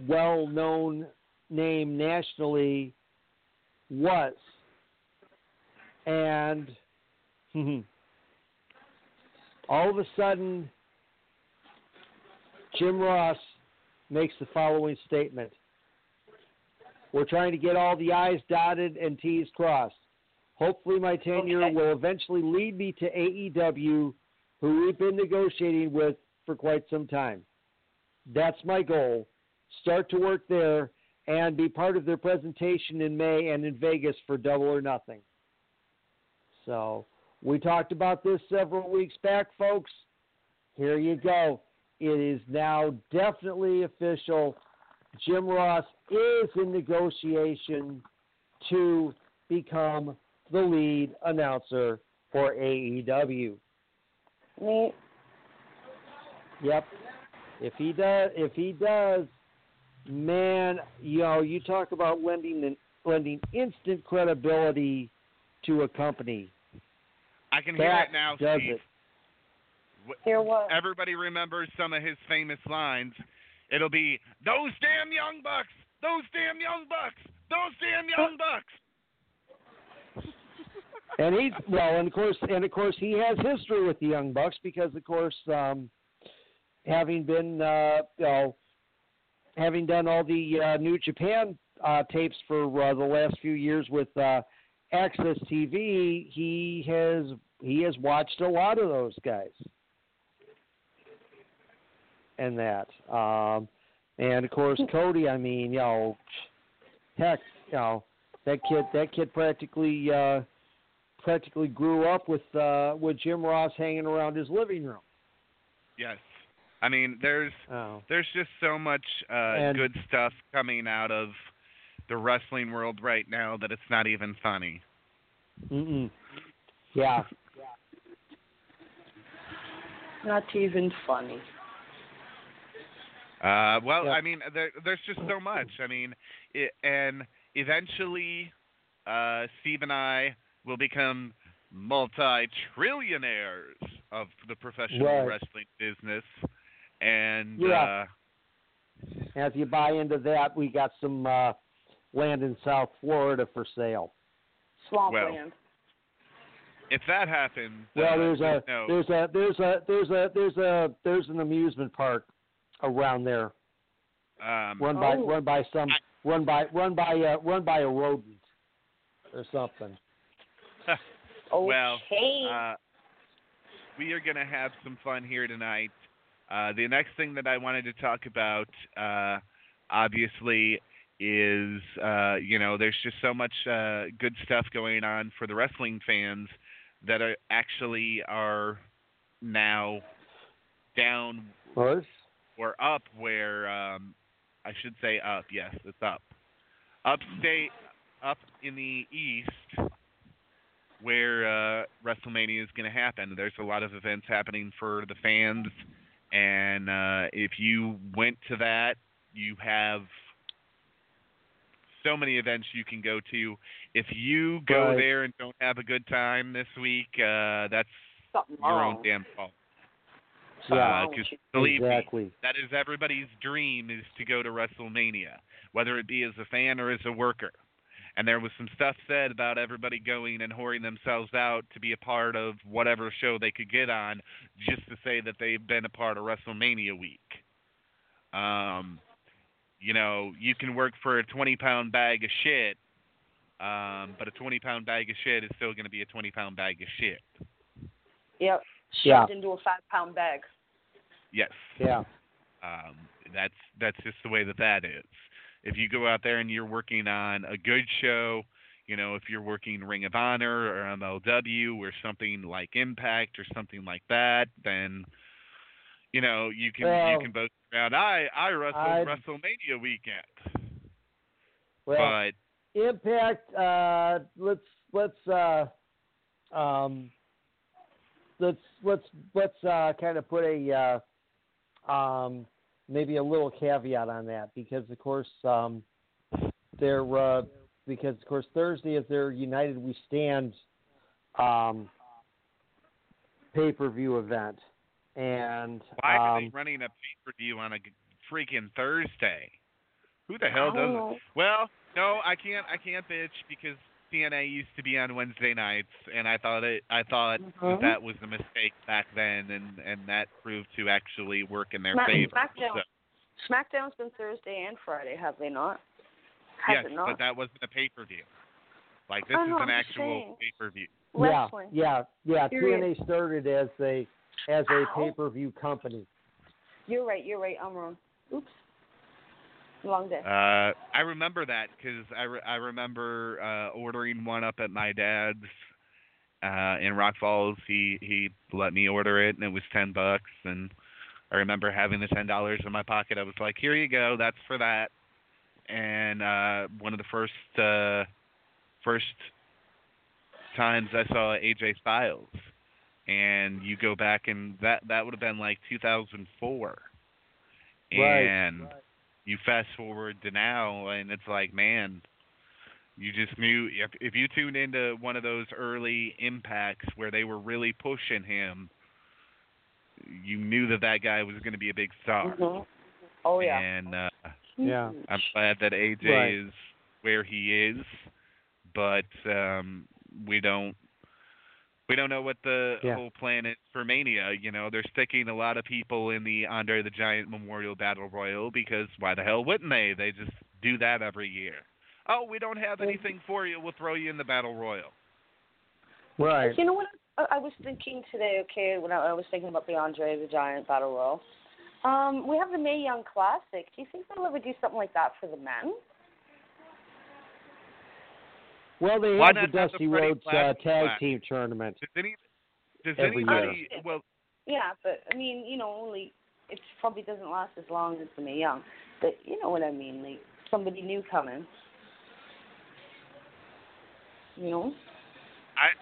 E: well-known name nationally was, and (laughs) all of a sudden, Jim Ross makes the following statement. We're trying to get all the I's dotted and T's crossed. Hopefully, my tenure
D: Okay.
E: will eventually lead me to AEW, who we've been negotiating with for quite some time. That's my goal. Start to work there and be part of their presentation in May and in Vegas for Double or Nothing. So, we talked about this several weeks back, folks. Here you go. It is now definitely official. Jim Ross is in negotiation to become the lead announcer for AEW.
D: Me,
E: Yep. If he does, if he does, man, you know, you talk about lending lending instant credibility to a company.
C: I can hear
E: That
C: it now,
E: does
C: Steve.
E: it.
C: Wh-
D: hear what?
C: Everybody remembers some of his famous lines. It'll be those damn young bucks, those damn young bucks, those damn young bucks. (laughs)
E: And he's well, and of course, and of course, he has history with the Young Bucks because, of course, um, having been, uh, you know, having done all the uh, New Japan uh, tapes for uh, the last few years with uh, AXS TV, he has he has watched a lot of those guys, and that, um, and of course, Cody. I mean, you know, heck, you know, that kid, that kid practically. Uh, practically grew up with uh with Jim Ross hanging around his living room.
C: Yes. I mean, there's
E: Oh.
C: there's just so much uh,
E: And-
C: good stuff coming out of the wrestling world right now that it's not even funny.
E: Mm-mm. Yeah.
D: Not even funny.
C: Uh, well,
E: Yeah.
C: I mean, there, there's just so much. I mean, it, and eventually, uh, Steve and I will become multi-trillionaires of the professional
E: Right.
C: wrestling business, and
E: Yeah.
C: uh,
E: As you buy into that, we got some uh land in South Florida for sale.
D: Swampland.
C: if that happens,
E: Well,
C: uh,
E: there's a
C: no,
E: there's a there's a there's a there's a there's an amusement park around there
C: um,
E: run by
D: Oh.
E: run by some run by run by uh, run by a rodent or something. (laughs)
C: well,
D: Okay.
C: uh, we are going to have some fun here tonight. Uh, the next thing that I wanted to talk about, uh, obviously, is uh, you know there's just so much uh, good stuff going on for the wrestling fans that are actually are now down or up where um, I should say up. Yes, it's up. Upstate, up in the east, where uh, WrestleMania is going to happen. There's a lot of events happening for the fans, and uh, if you went to that, you have so many events you can go to. If you go
E: Right.
C: there and don't have a good time this week, uh, that's
D: Something
C: your
D: wrong.
C: own damn fault.
E: Yeah,
C: Uh,
D: wrong
C: 'cause
D: with you.
C: believe me,
E: exactly.
C: that is everybody's dream is to go to WrestleMania, whether it be as a fan or as a worker. And there was some stuff said about everybody going and whoring themselves out to be a part of whatever show they could get on, just to say that they've been a part of WrestleMania week. Um, you know, you can work for a 20 pound bag of shit, um, but a 20 pound bag of shit is still going to be a 20 pound bag of shit.
D: Yep.
E: Yeah.
D: Shoved into a five pound bag.
C: Yes.
E: Yeah.
C: Um, that's that's just the way that that is. If you go out there and you're working on a good show, you know, if you're working Ring of Honor or MLW or something like Impact or something like that, then you know you can
E: Well,
C: you can boast around. I I wrestled
E: I'd-
C: WrestleMania weekend,
E: Well,
C: but
E: Impact. Uh, let's let's uh, um, let's let's let's uh, kind of put a uh, um, maybe a little caveat on that because of course um, they're uh, because of course Thursday is their United We Stand um, pay per view event, and
C: why are they
E: um,
C: running a pay per view on a freaking Thursday? Who the hell does it? Well, no, I can't. I can't bitch because TNA used to be on Wednesday nights, and I thought it. I thought that,
D: Mhm.
C: that was a mistake back then, and and that proved to actually work in their
D: Smack-
C: favor.
D: SmackDown.
C: So,
D: SmackDown's been Thursday and Friday, have they not? Has
C: yes,
D: it not?
C: but that wasn't a pay per view. Like this
D: I
C: is an
D: I'm
C: actual pay per view.
E: yeah, yeah, yeah.
D: Period.
E: TNA started as a as a pay per view company.
D: You're right. You're right. I'm wrong. Oops. Long day.
C: Uh, I remember that because I, re- I remember uh, ordering one up at my dad's uh, in Rock Falls. He he let me order it, and it was ten bucks. And I remember having the ten dollars in my pocket. I was like, "Here you go. That's for that." And uh, one of the first uh, first times I saw AJ Styles, and you go back and that that would have been like 2004.
E: Right.
C: And you fast forward to now and it's like man you just knew if if you tuned into one of those early impacts where they were really pushing him you knew that that guy was going to be a big star
D: Mhm. Oh yeah.
C: and uh
E: Yeah.
C: I'm glad that AJ
E: Right.
C: is where he is but um we don't we don't know what the
E: Yeah.
C: whole plan is for Mania. You know, they're sticking a lot of people in the Andre the Giant Memorial Battle Royal because why the hell wouldn't they? They just do that every year. Oh, we don't have anything for you. We'll throw you in the Battle Royal.
E: Right.
D: You know what I, I was thinking today? Okay, when I, I was thinking about the Andre the Giant Battle Royal, um, we have the Mae Young Classic. Do you think they'll ever do something like that for the men?
E: Well, they
C: Why
E: have the
C: not have the
E: Dusty
C: Freddie
E: Rhodes uh, tag
C: Classic?
E: team tournament.
C: Does any does
E: Every year.
C: well
D: Yeah, but I mean, you know, only it probably doesn't last as long as the Mae Young. But you know what I mean? Like somebody new coming. You know?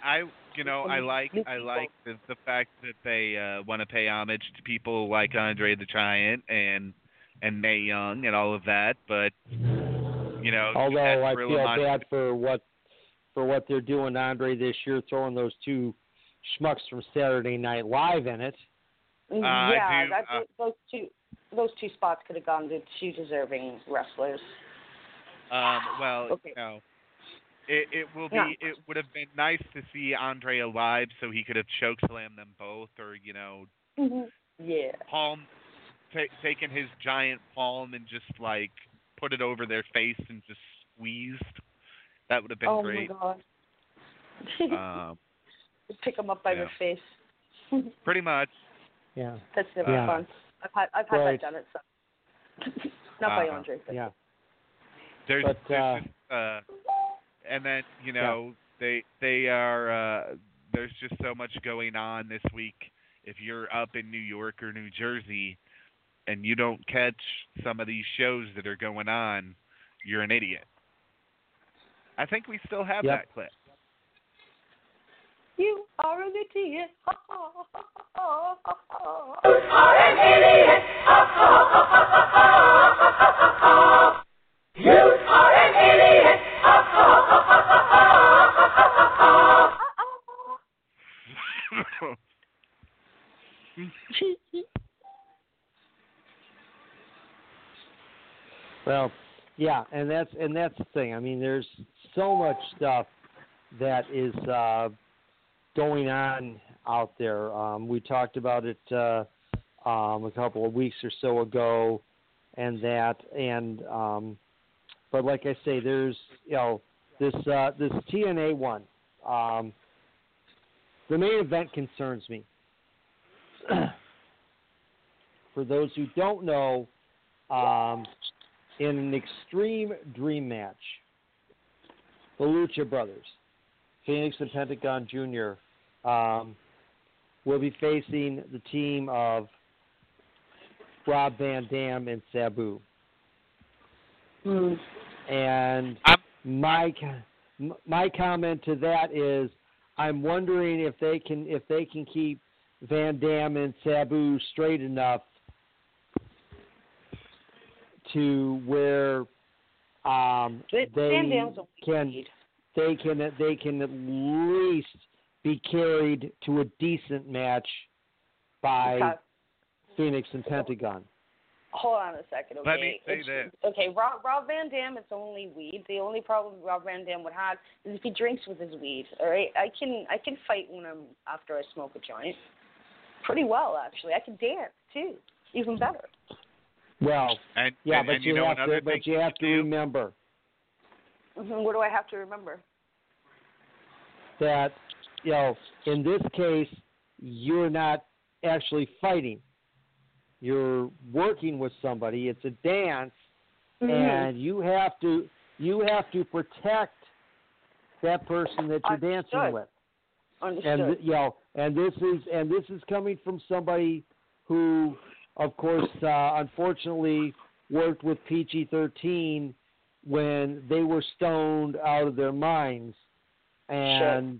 C: I I you know I like I like the the fact that they uh want to pay homage to people like Andre the Giant and and Mae Young and all of that, but you know
E: Although
C: had
E: I
C: Gorilla
E: feel bad for what for what they're doing to Andre this year, throwing those two schmucks from Saturday Night Live in it.
C: Uh, I
D: yeah,
C: do,
D: that,
C: uh,
D: those two those two spots could have gone to two deserving wrestlers.
C: Um, well,
D: Okay.
C: you know, it it will be.
D: Yeah.
C: It would have been nice to see Andre alive, so he could have choke slammed them both, or you know,
D: Yeah.
C: palm, ta- taken his giant palm and just like put it over their face and just squeezed. That would have been
D: oh
C: great.
D: my god.
C: Um, (laughs)
D: Pick them up by
C: yeah.
D: their (laughs) face.
C: pretty much.
E: Yeah.
D: That's never
E: Yeah.
D: fun. I've had I've had
E: Right.
D: that done at some. (laughs) Not by
C: Uh-huh.
D: Andre. But
E: Yeah.
C: There's,
E: But,
C: there's
E: uh,
C: just, uh, and then you know they they are uh, there's just so much going on this week. If you're up in New York or New Jersey, and you don't catch some of these shows that are going on, you're an idiot. I think we still have
E: Yep.
C: that clip.
D: You are an idiot. You are an idiot. You are an idiot.
E: well, yeah, and that's and that's the thing. I mean, there's so much stuff that is uh, going on out there. Um, we talked about it uh, um, a couple of weeks or so ago, and that, and um, but like I say, there's you know this uh, this TNA one. Um, the main event concerns me. (clears throat) For those who don't know, um, in an extreme dream match, the Lucha Brothers, Fénix and Pentagon Jr., um, will be facing the team of Rob Van Dam and Sabu. And my my comment to that is, I'm wondering if they can if they can keep Van Dam and Sabu straight enough to where um,
D: Van
E: they can they can they can at least be carried to a decent match by
D: Okay.
E: Fénix and Pentagon.
D: Hold on a second, okay?
C: Let me say
D: It's-
C: this.
D: Okay, Rob, Rob Van Dam, it's only weed. The only problem Rob Van Dam would have is if he drinks with his weed. All right, I can I can fight when I'm after I smoke a joint, pretty well actually. I can dance too, even better.
E: Well,
C: And
E: yeah,
C: and,
E: but
C: and
E: you,
C: know
E: have to but you have to
C: do?
E: remember
D: hmm What do I have to remember?
E: that you know in this case you're not actually fighting. You're working with somebody. It's a dance,
D: Mhm.
E: and you have to you have to protect that person that you're dancing with.
D: Understood.
E: and you know, and this is and this is coming from somebody who, of course, uh, unfortunately worked with PG-13 when they were stoned out of their minds, and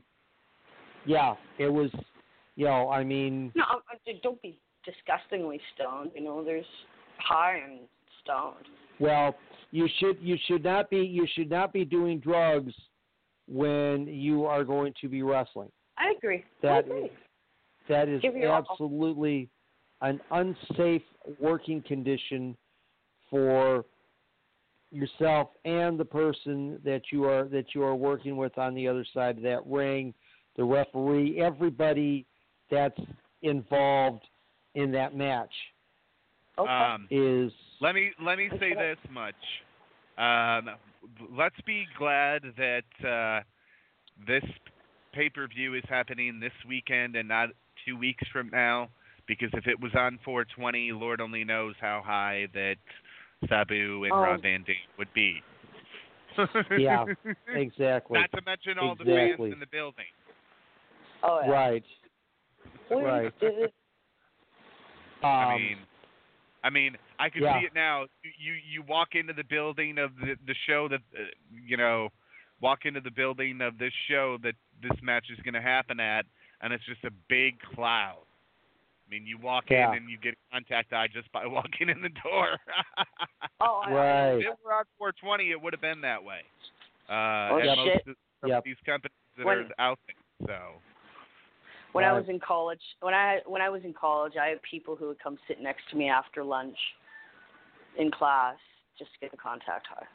E: yeah, it was, you know, I mean,
D: no, don't be disgustingly stoned. You know, there's high and stoned.
E: well, you should you should not be you should not be doing drugs when you are going to be wrestling.
D: I agree. I agree.
E: that is absolutely an unsafe working condition for yourself and the person that you are that you are working with on the other side of that ring, the referee, everybody that's involved in that match
D: Okay.
C: Um,
E: is
C: let me let me say this much. Um, let's be glad that uh, this pay-per-view is happening this weekend and not two weeks from now. Because if it was on 420, Lord only knows how high that Sabu and
D: Oh.
C: Rob Van Dam would be. (laughs)
E: yeah, exactly.
C: Not to mention all the fans in the building.
D: oh yeah.
E: Right. Right.
D: Is it,
E: Um,
C: I mean, I mean, I can
E: yeah.
C: see it now. You you you walk into the building of the the show that uh, you know, walk into the building of this show that this match is going to happen at, and it's just a big cloud. I mean, you walk
E: Yeah.
C: in and you get contact eye just by (laughs) walking in the door. (laughs)
D: oh,
E: Right.
C: if it were on 420, it would have been that way. Uh,
D: Oh,
C: at
D: yep.
C: most
D: shit.
C: of
E: Yep.
C: these companies that
D: When-
C: are out there. So.
D: when I was in college, when I when I was in college, I had people who would come sit next to me after lunch in class just to get the contact high.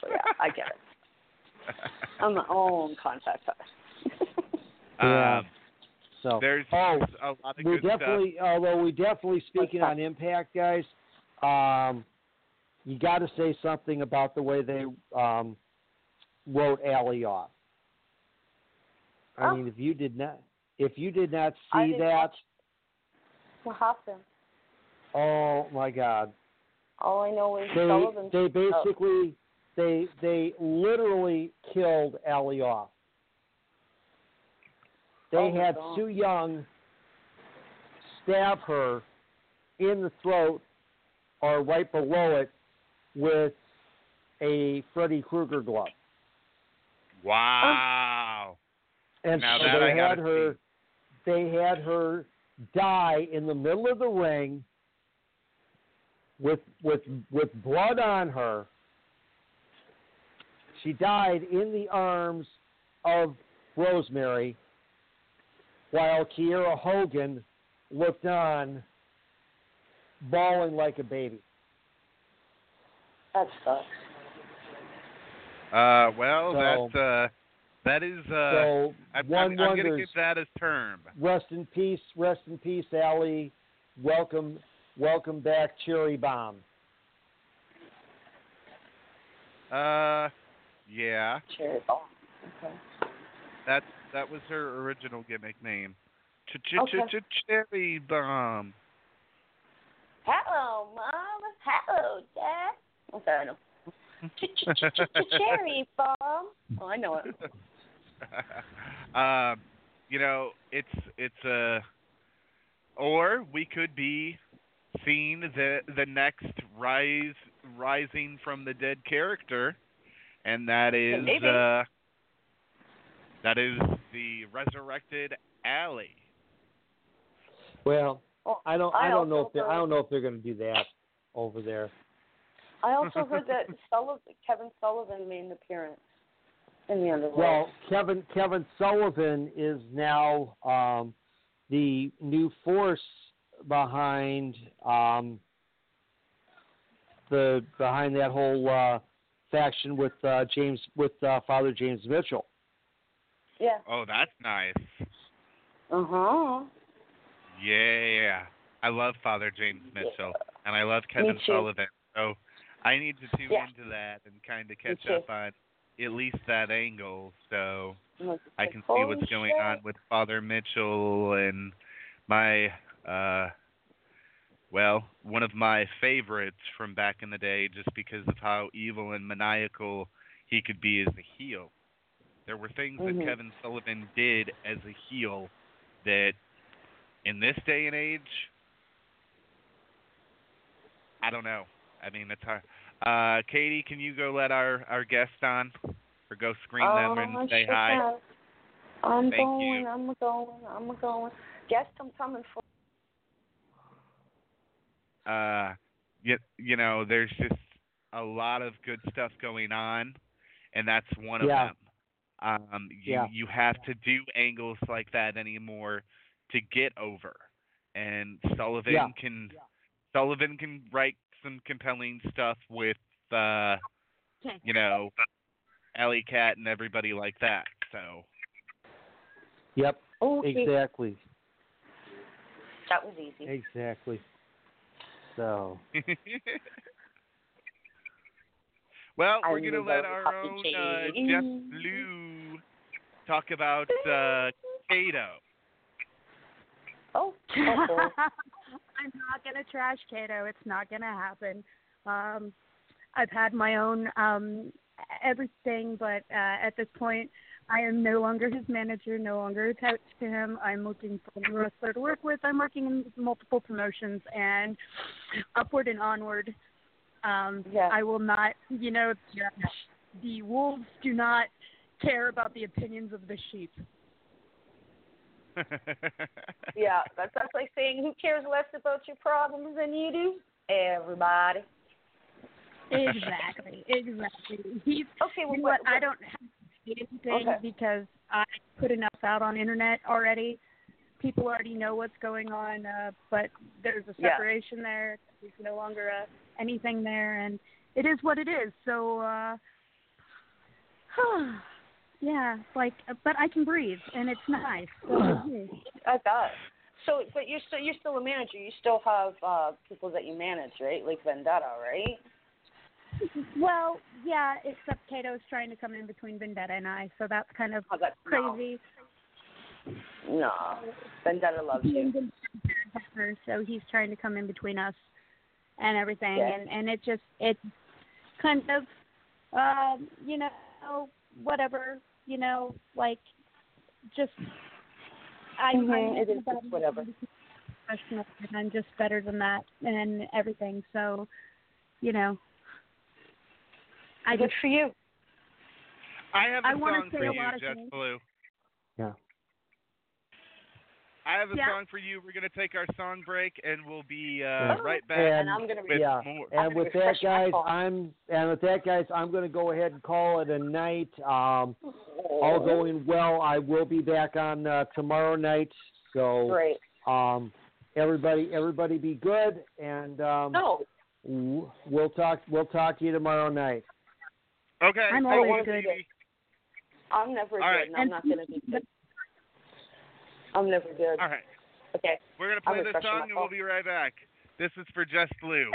D: So yeah, I get it. (laughs) I'm my own contact high.
E: Yeah.
C: Um,
E: so
C: there's
E: oh,
C: a lot of
E: we
C: good stuff.
E: definitely, although we definitely speaking on Impact, guys, um, you got to say something about the way they um, wrote Allie off. I
D: Oh.
E: mean, if you did not, if you did not see
D: didn't
E: that,
D: What happened?
E: oh my God,
D: All I know is
E: they they basically they they literally killed Allie off. They
D: Oh,
E: had Su Yung stab her in the throat or right below it with a Freddy Krueger glove.
C: Wow.
E: And
C: Now
E: so
C: that
E: they
C: I
E: had her they had her die in the middle of the ring with with with blood on her. She died in the arms of Rosemary while Kiera Hogan looked on bawling like a baby.
D: That sucks.
C: Uh, well,
E: So-
C: that's uh, that is uh,
E: so
C: I'm,
E: one
C: I'm, I'm gonna
E: wonders
C: give that a term.
E: rest in peace, rest in peace, Allie. Welcome welcome back, Cherry Bomb.
C: Uh, yeah,
D: Cherry bomb. Okay.
C: that that was her original gimmick name. Ch-Ch-Ch-Cherry bomb.
D: Hello, Mom. Hello, Dad. Okay, I know. Ch- ch- ch- ch- Cherry bomb. Oh, I know it. (laughs)
C: um, you know, it's it's uh, or we could be seeing the the next rise rising from the dead character, and that is uh, that is the resurrected Allie.
E: Well,
D: Oh,
E: I don't
D: I
E: I don't know if they I
D: heard-
E: don't know if they're going to do that over there.
D: I (laughs) also heard that Sullivan, Kevin Sullivan made an appearance in the underworld.
E: Well, Kevin Kevin Sullivan is now um, the new force behind um, the behind that whole uh, faction with uh, James with uh, Father James Mitchell.
D: Yeah.
C: Oh, that's nice.
D: Uh huh.
C: Yeah, I love Father James Mitchell, and I love Kevin. Sullivan. So I need to tune
D: Yeah.
C: into that and kind of catch up on at least that angle, so I can see what's going
D: shit.
C: on with Father Mitchell and my, uh, well, one of my favorites from back in the day, just because of how evil and maniacal he could be as a heel. There were things
D: Mhm.
C: that Kevin Sullivan did as a heel that, in this day and age, I don't know. I mean, it's hard. Uh, Katie, can you go let our our guest on, or go screen them
D: Oh,
C: and say
D: sure
C: hi?
D: can. I'm
C: Thank
D: going.
C: you.
D: I'm going. I'm going. Guest, I'm coming for.
C: uh you, you know there's just a lot of good stuff going on and that's one of
E: Yeah.
C: them um you
E: Yeah.
C: you have to do angles like that anymore to get over and sullivan
E: Yeah.
C: can sullivan can write some compelling stuff with uh you know alley cat and everybody like that so
E: Yep,
D: Okay.
E: exactly,
D: That was easy.
E: exactly. So (laughs)
C: well,
D: I
C: we're gonna let
D: that was
C: our
D: Happy
C: own uh, Jess Blue talk about uh, Cato.
D: Oh. (laughs) Uh-oh.
G: I'm not gonna trash Cato. It's not gonna happen. Um, I've had my own um, everything, but uh, at this point, I am no longer his manager, no longer attached to him. I'm looking for a wrestler to work with. I'm working in multiple promotions and upward and onward. Um,
D: Yeah.
G: I will not, you know, the, the wolves do not care about the opinions of the sheep. (laughs)
D: yeah, that's that's like saying who cares less about your problems than you do? Everybody.
G: Exactly, exactly. He's
D: Okay, well,
G: you know
D: what,
G: what? I don't have to say anything
D: Okay.
G: because I put enough out on internet already. People already know what's going on, uh, but there's a
D: Yeah.
G: separation there. There's no longer uh, anything there, and it is what it is. So, uh, (sighs) yeah, like, but I can breathe, and it's nice. So. (clears throat)
D: I bet. So, but you're still you're still a manager. You still have uh people that you manage, right? Like Vendetta, right?
G: well, yeah, except Cato's trying to come in between Vendetta and I, so that's kind of
D: Oh, that's
G: crazy.
D: No. no. Vendetta loves you.
G: partner, so he's trying to come in between us and everything
D: yeah.
G: and and it just it's kind of um you know whatever you know like just i mm-hmm.
D: It is just whatever
G: and i'm just better than that and everything so you know i
D: good
G: just,
D: for you
A: i have a
G: I
A: song for, you
G: Jet
A: Blue. I have a
G: yeah.
A: song for you. We're going to take our song break, and we'll be uh, right back.
E: And
D: I'm going
A: to be
E: yeah.
A: More.
E: And with that, guys, I'm and with that, guys, I'm going to go ahead and call it a night. Um, all going well. I will be back on uh, tomorrow night. So
D: great.
E: Um, everybody, everybody, be good, and um, oh. we'll talk. We'll talk to you tomorrow night.
A: Okay.
G: I'm always good.
D: I'm never good.
A: Right.
D: And I'm not going to be good. I'm never good.
A: All right.
D: Okay.
A: We're gonna play this song and we'll be right back. This is for Jess Blue.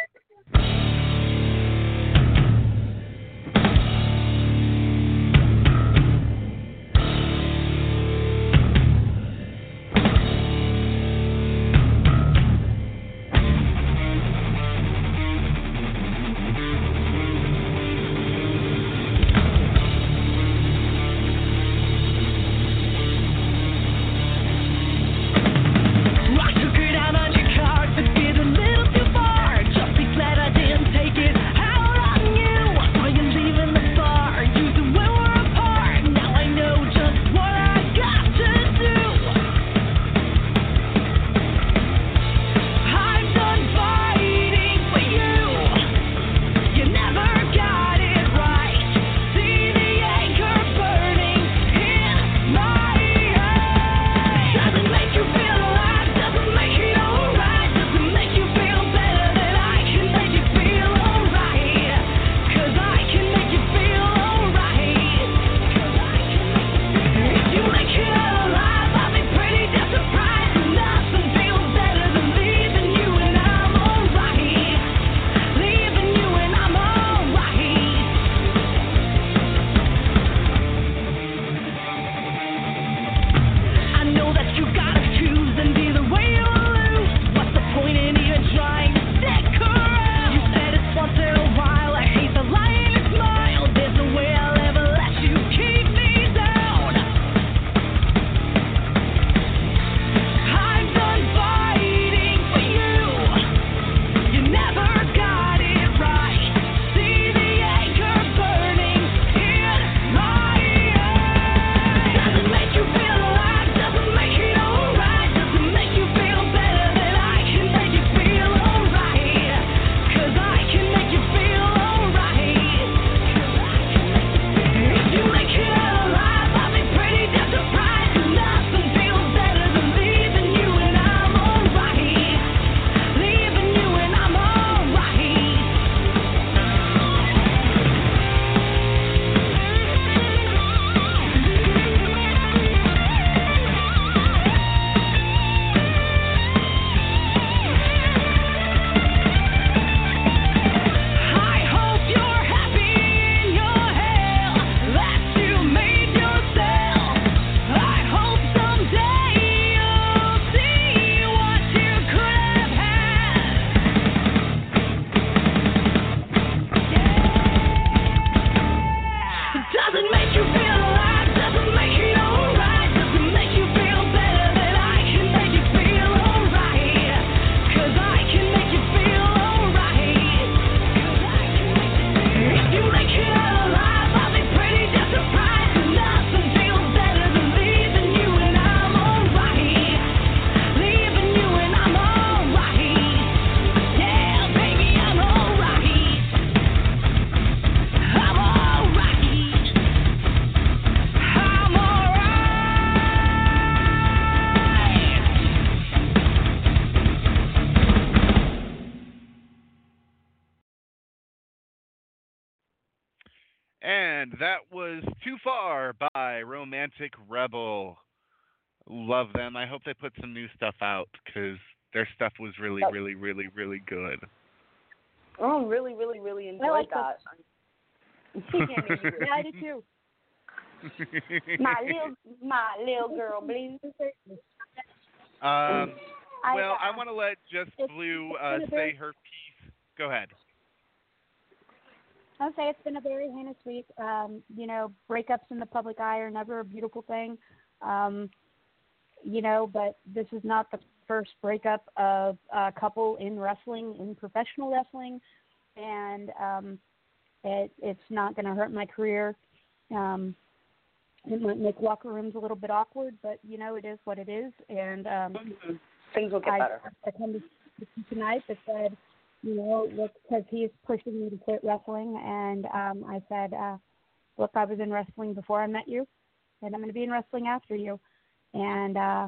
C: hope
A: they put some new stuff out because their stuff was really, really, really, really good.
D: Oh, really, really, really enjoyed
G: like
D: that. that.
G: yeah, I did too. (laughs)
D: my little, my little girl, please.
A: Um, well, I,
G: uh, I
A: want to let
G: Jess
A: Blue uh, say her piece. Go ahead.
G: I'll say it's been a very heinous week. Um, you know, breakups in the public eye are never a beautiful thing. Um, you know, but this is not the first breakup of a couple in wrestling, in professional wrestling, and um, it, it's not going to hurt my career. Um, it might make locker rooms a little bit awkward, but you know, it is what it is, and um, mm-hmm.
D: things will get
G: I,
D: better.
G: I attended tonight that said, you know, look, because he's pushing me to quit wrestling, and um, I said, uh, look, I was in wrestling before I met you, and I'm going to be in wrestling after you and uh,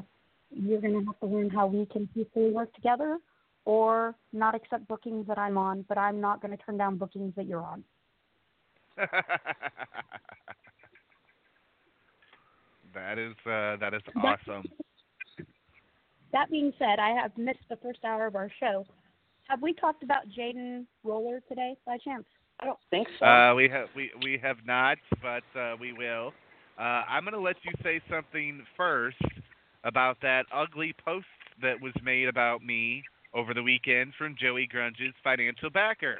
G: you're going to have to learn how we can peacefully work together, or not accept bookings that I'm on, but I'm not going to turn down bookings that you're on. (laughs)
C: that is uh, that is awesome.
G: That being said, I have missed the first hour of our show. Have we talked about Jaden Roller today, by chance?
D: I don't think so.
C: Uh, we have we we have not, but uh, we will. Uh, I'm going to let you say something first about that ugly post that was made about me over the weekend from Joey Grunge's financial backer.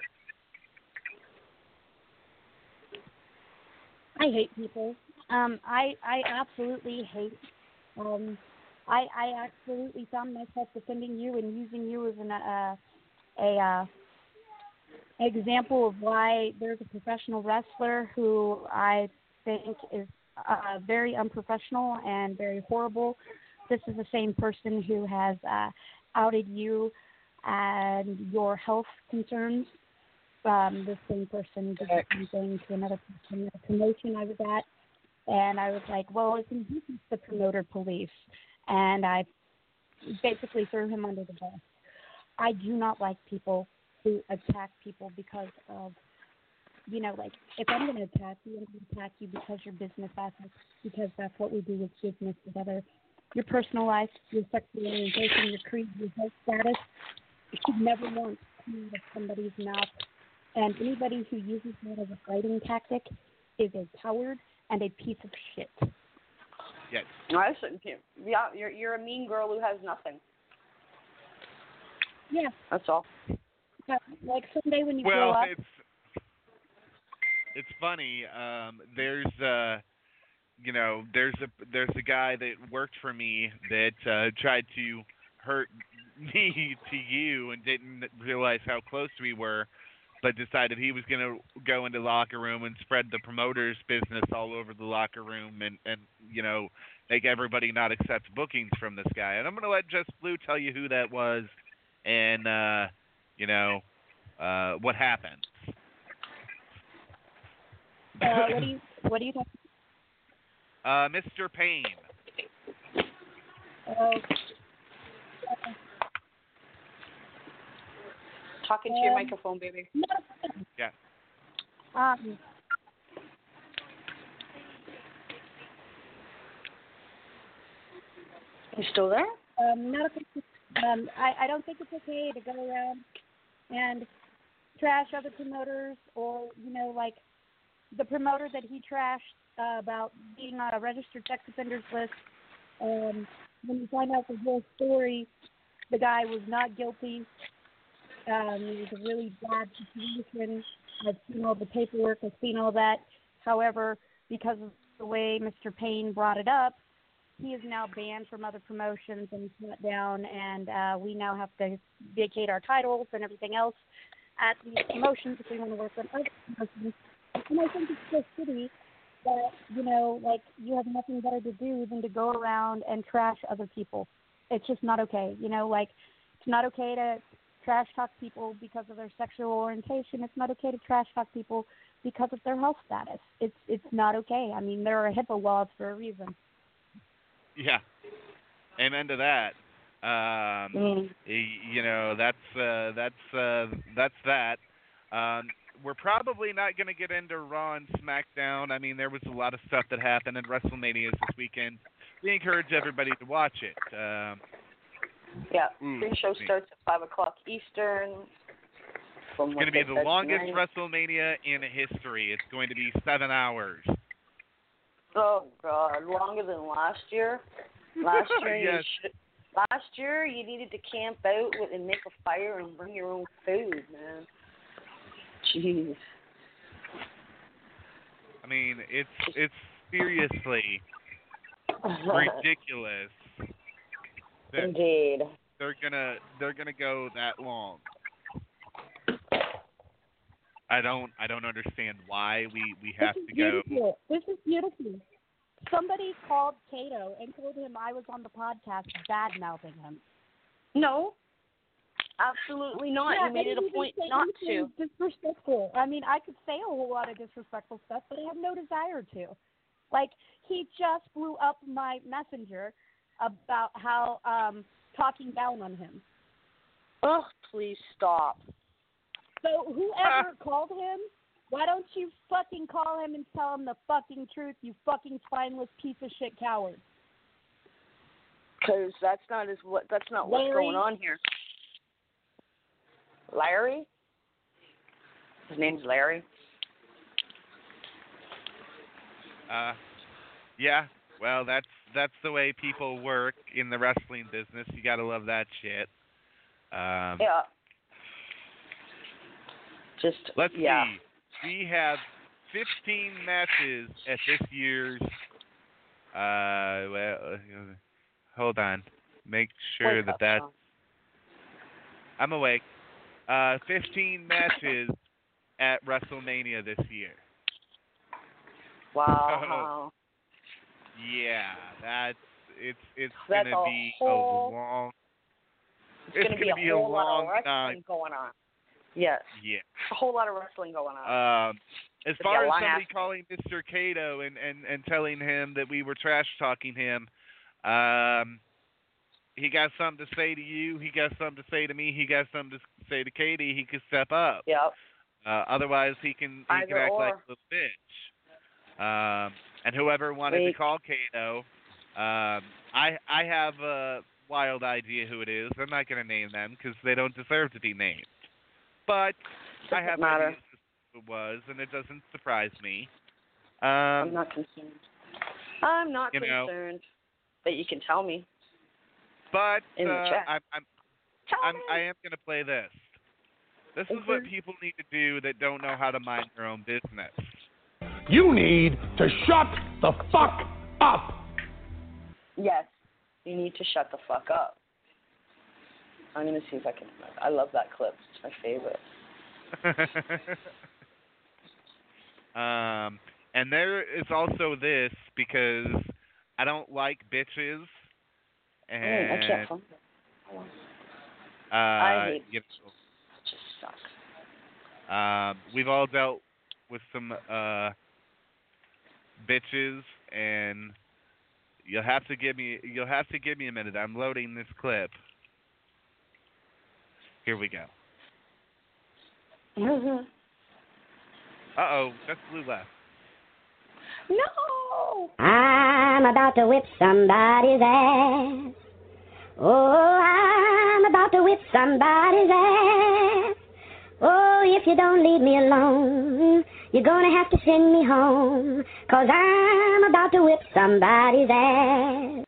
G: I hate people. Um, I I absolutely hate. Um, I I absolutely found myself defending you and using you as an uh, a uh, example of why there's a professional wrestler who I think is uh, very unprofessional and very horrible. This is the same person who has uh, outed you and your health concerns. Um, the same person did the same thing to another person at a promotion I was at, and I was like, well, it's he's the promoter police, and I basically threw him under the bus. I do not like people who attack people because of, you know, like if I'm going to attack you, I'm going to attack you because you're business ethics, because that's what we do with business together. Your personal life, your sexual orientation, your creed, your health status, it should never once come out of somebody's mouth. And anybody who uses that as a fighting tactic is a coward and a piece of shit.
C: Yes.
D: I shouldn't. Yeah, you're you're a mean girl who has nothing.
G: Yeah,
D: That's all.
G: but, like someday when you grow
C: Well,
G: up,
C: it's it's funny. Um, there's uh, you know, there's a there's a guy that worked for me that uh, tried to hurt (laughs) me to you and didn't realize how close we were, but decided he was going to go into locker room and spread the promoter's business all over the locker room and and you know make everybody not accept bookings from this guy. And I'm going to let Jess Blue tell you who that was and uh, you know uh, what happened.
G: Uh, what do you (laughs) what do you think?
C: Uh, Mr. Payne.
G: Uh,
D: Talking to your
G: Um,
D: microphone, baby.
C: Yeah.
G: um,
D: You still there?
G: um, not a, um, I, I don't think it's okay to go around and trash other promoters or, you know, like the promoter that he trashed uh, about being on a registered sex offenders list. Um, when you find out the whole story, the guy was not guilty. Um, it was a really bad situation. I've seen all the paperwork. I've seen all that. However, because of the way Mr. Payne brought it up, he is now banned from other promotions and shut down, and uh, we now have to vacate our titles and everything else at these promotions if we want to work on other promotions. And I think it's so shitty that you know, like you have nothing better to do than to go around and trash other people. It's just not okay. You know, like it's not okay to trash talk people because of their sexual orientation. It's not okay to trash talk people because of their health status. It's it's not okay. I mean, there are HIPAA laws for a reason.
C: Yeah. Amen to that. Um,
D: Mm.
C: you know, that's uh, that's uh, that's that. Um, we're probably not going to get into Raw and SmackDown. I mean, there was a lot of stuff that happened in WrestleMania this weekend. We encourage everybody to watch it. Um,
D: Yeah.
C: Ooh,
D: Pre-show starts at five o'clock Eastern. From
C: it's going to be the longest
D: tonight.
C: WrestleMania in history. It's going to be seven hours.
D: Oh God, longer than last year. Last (laughs) year,
C: Yes.
D: you should, last year you needed to camp out with and make a fire and bring your own food, man. Jeez.
C: I mean, it's it's seriously ridiculous that
D: Indeed.
C: they're gonna they're gonna go that long. I don't I don't understand why we we have
G: this
C: to
G: is
C: go.
G: beautiful. This is beautiful. Somebody called Cato and told him I was on the podcast bad mouthing him.
D: No, absolutely not.
G: Yeah,
D: you made it a point not to.
G: Disrespectful. I mean, I could say a whole lot of disrespectful stuff, but I have no desire to. Like he just blew up my messenger about how um talking down on him.
D: Oh, please stop.
G: So whoever (laughs) called him, why don't you fucking call him and tell him the fucking truth, you fucking spineless piece of shit coward.
D: Because that's not as what that's not what's
G: Larry.
D: going on here. Larry. His name's Larry.
C: Uh, yeah. Well, that's that's the way people work in the wrestling business. You gotta love that shit. Um,
D: Yeah. Just
C: Let's
D: yeah.
C: see. We have 15 matches at this year's. Uh, well, hold on. Make sure
D: Wake
C: that
D: up,
C: that
D: Sean.
C: I'm awake. Uh, 15 matches at WrestleMania this year.
D: Wow. (laughs)
C: Yeah, that's it's it's
D: That's
C: gonna
D: a
C: be
D: whole-
C: a long.
D: It's,
C: it's
D: gonna be a
C: be a
D: whole lot
C: long time.
D: going on. Yes.
C: Yeah.
D: A whole lot of wrestling going on.
C: Um, as far as somebody
D: ass-
C: calling Mr. Cato and, and, and telling him that we were trash talking him, um, he got something to say to you. He got something to say to me. He got something to say to Katie. He could step up.
D: Yep.
C: Uh, otherwise, he can he
D: Either
C: can act like a little bitch. Um, and whoever wanted to call Cato, um, I I have a wild idea who it is. I'm not going to name them because they don't deserve to be named. But I
D: Doesn't
C: have
D: matter.
C: ideas as who it was, and it doesn't surprise me. Um,
D: I'm not concerned. I'm not
C: know-
D: concerned. But you can tell me.
C: But
D: in the
C: uh,
D: chat.
C: I'm, I'm
D: Tell
C: I'm,
D: me.
C: I am going to play this. This is what people need to do that don't know how to mind their own business.
H: You need to shut the fuck up.
D: Yes. You need to shut the fuck up. I'm gonna see if I can. I love that clip. It's my favorite. (laughs)
C: um, and there is also this because I don't like bitches, and
D: Mm, I can't find it. Hold on.
C: uh,
D: I hate
C: you
D: It just sucks.
C: um, we've all dealt with some uh, bitches, and you'll have to give me you'll have to give me a minute. I'm loading this clip. Here we go. Uh oh, that's blue left.
D: No.
I: I'm about to whip somebody's ass. Oh, I'm about to whip somebody's ass. Oh, if you don't leave me alone, you're gonna have to send me home. Cause I'm about to whip somebody's ass.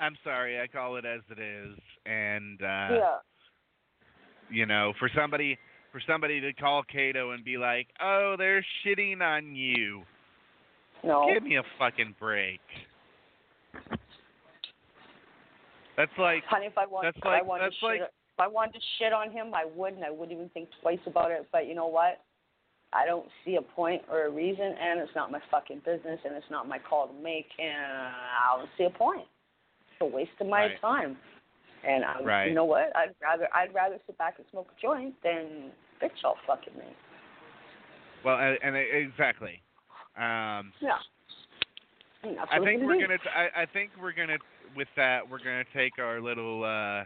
C: I'm sorry, I call it as it is, and uh,
D: yeah.
C: you know, for somebody for somebody to call Cato and be like, "Oh, they're shitting on you,"
D: No.
C: give me a fucking break. That's like
D: Honey, if I want,
C: that's
D: if I
C: like-
D: wanted
C: that's
D: to
C: like-
D: shit, if I wanted to shit on him, I would, and I wouldn't even think twice about it. But you know what? I don't see a point or a reason, and it's not my fucking business, and it's not my call to make, and I don't see a point. It's a waste of my
C: Right.
D: time. And I,
C: Right.
D: you know what? I'd rather I'd rather sit back and smoke a joint than bitch all fucking me.
C: well, and, and exactly. Um,
D: Yeah. And
C: I think we're
D: do.
C: gonna. T- I, I think we're gonna. With that, we're gonna take our little uh,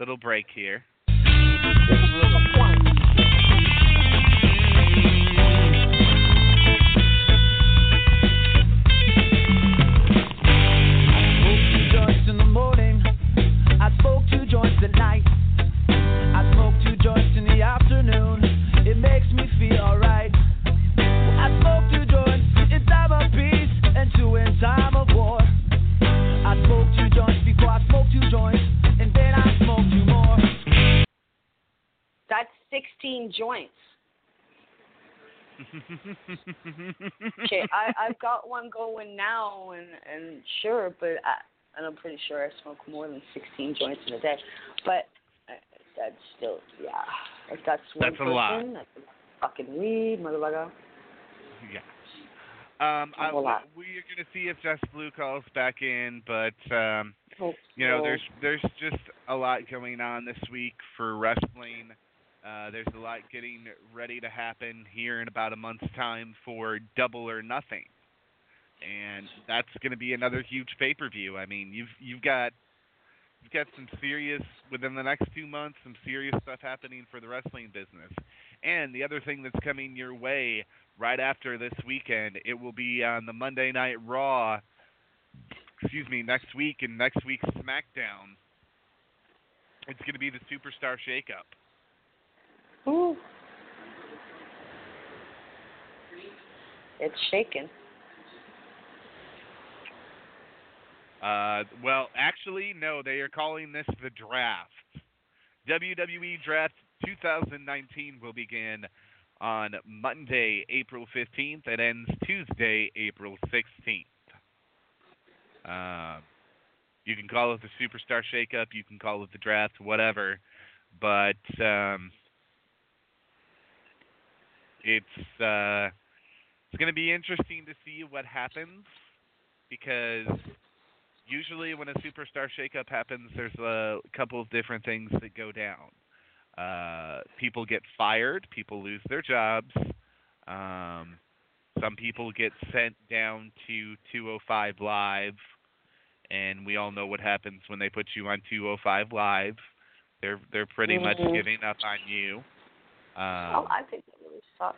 C: little break here.
A: Joints. (laughs)
D: Okay, I I've got one going now, and and sure, but I and I'm pretty sure I smoke more than 16 joints in a day, but uh, that's still yeah. If that's one
C: That's a lot.
D: person, that's fucking weed, motherfucker.
C: Yeah. Um, I,
D: A lot.
C: we are going to see if Jess Blue calls back in, but um, you know, there's there's just a lot going on this week for wrestling. Uh, there's a lot getting ready to happen here in about a month's time for Double or Nothing, and that's going to be another huge pay-per-view. I mean, you've you've got you've got some serious within the next two months, some serious stuff happening for the wrestling business. And the other thing that's coming your way right after this weekend, it will be on the Monday Night Raw. Excuse me, next week and next week's SmackDown. It's going to be the Superstar Shakeup.
D: Ooh. It's shaking.
C: Uh, well, actually, no. They are calling this the draft. WWE Draft 2019 will begin on Monday, April 15th. It ends Tuesday, April 16th. Um, you can call it the Superstar Shakeup. You can call it the draft, whatever. But um, it's uh, it's going to be interesting to see what happens because usually when a superstar shakeup happens, there's a couple of different things that go down. Uh, people get fired, people lose their jobs. Um, some people get sent down to 205 Live, and we all know what happens when they put you on 205 Live. They're they're pretty much
D: Mhm.
C: giving up on you. Um,
D: oh, I think sucks.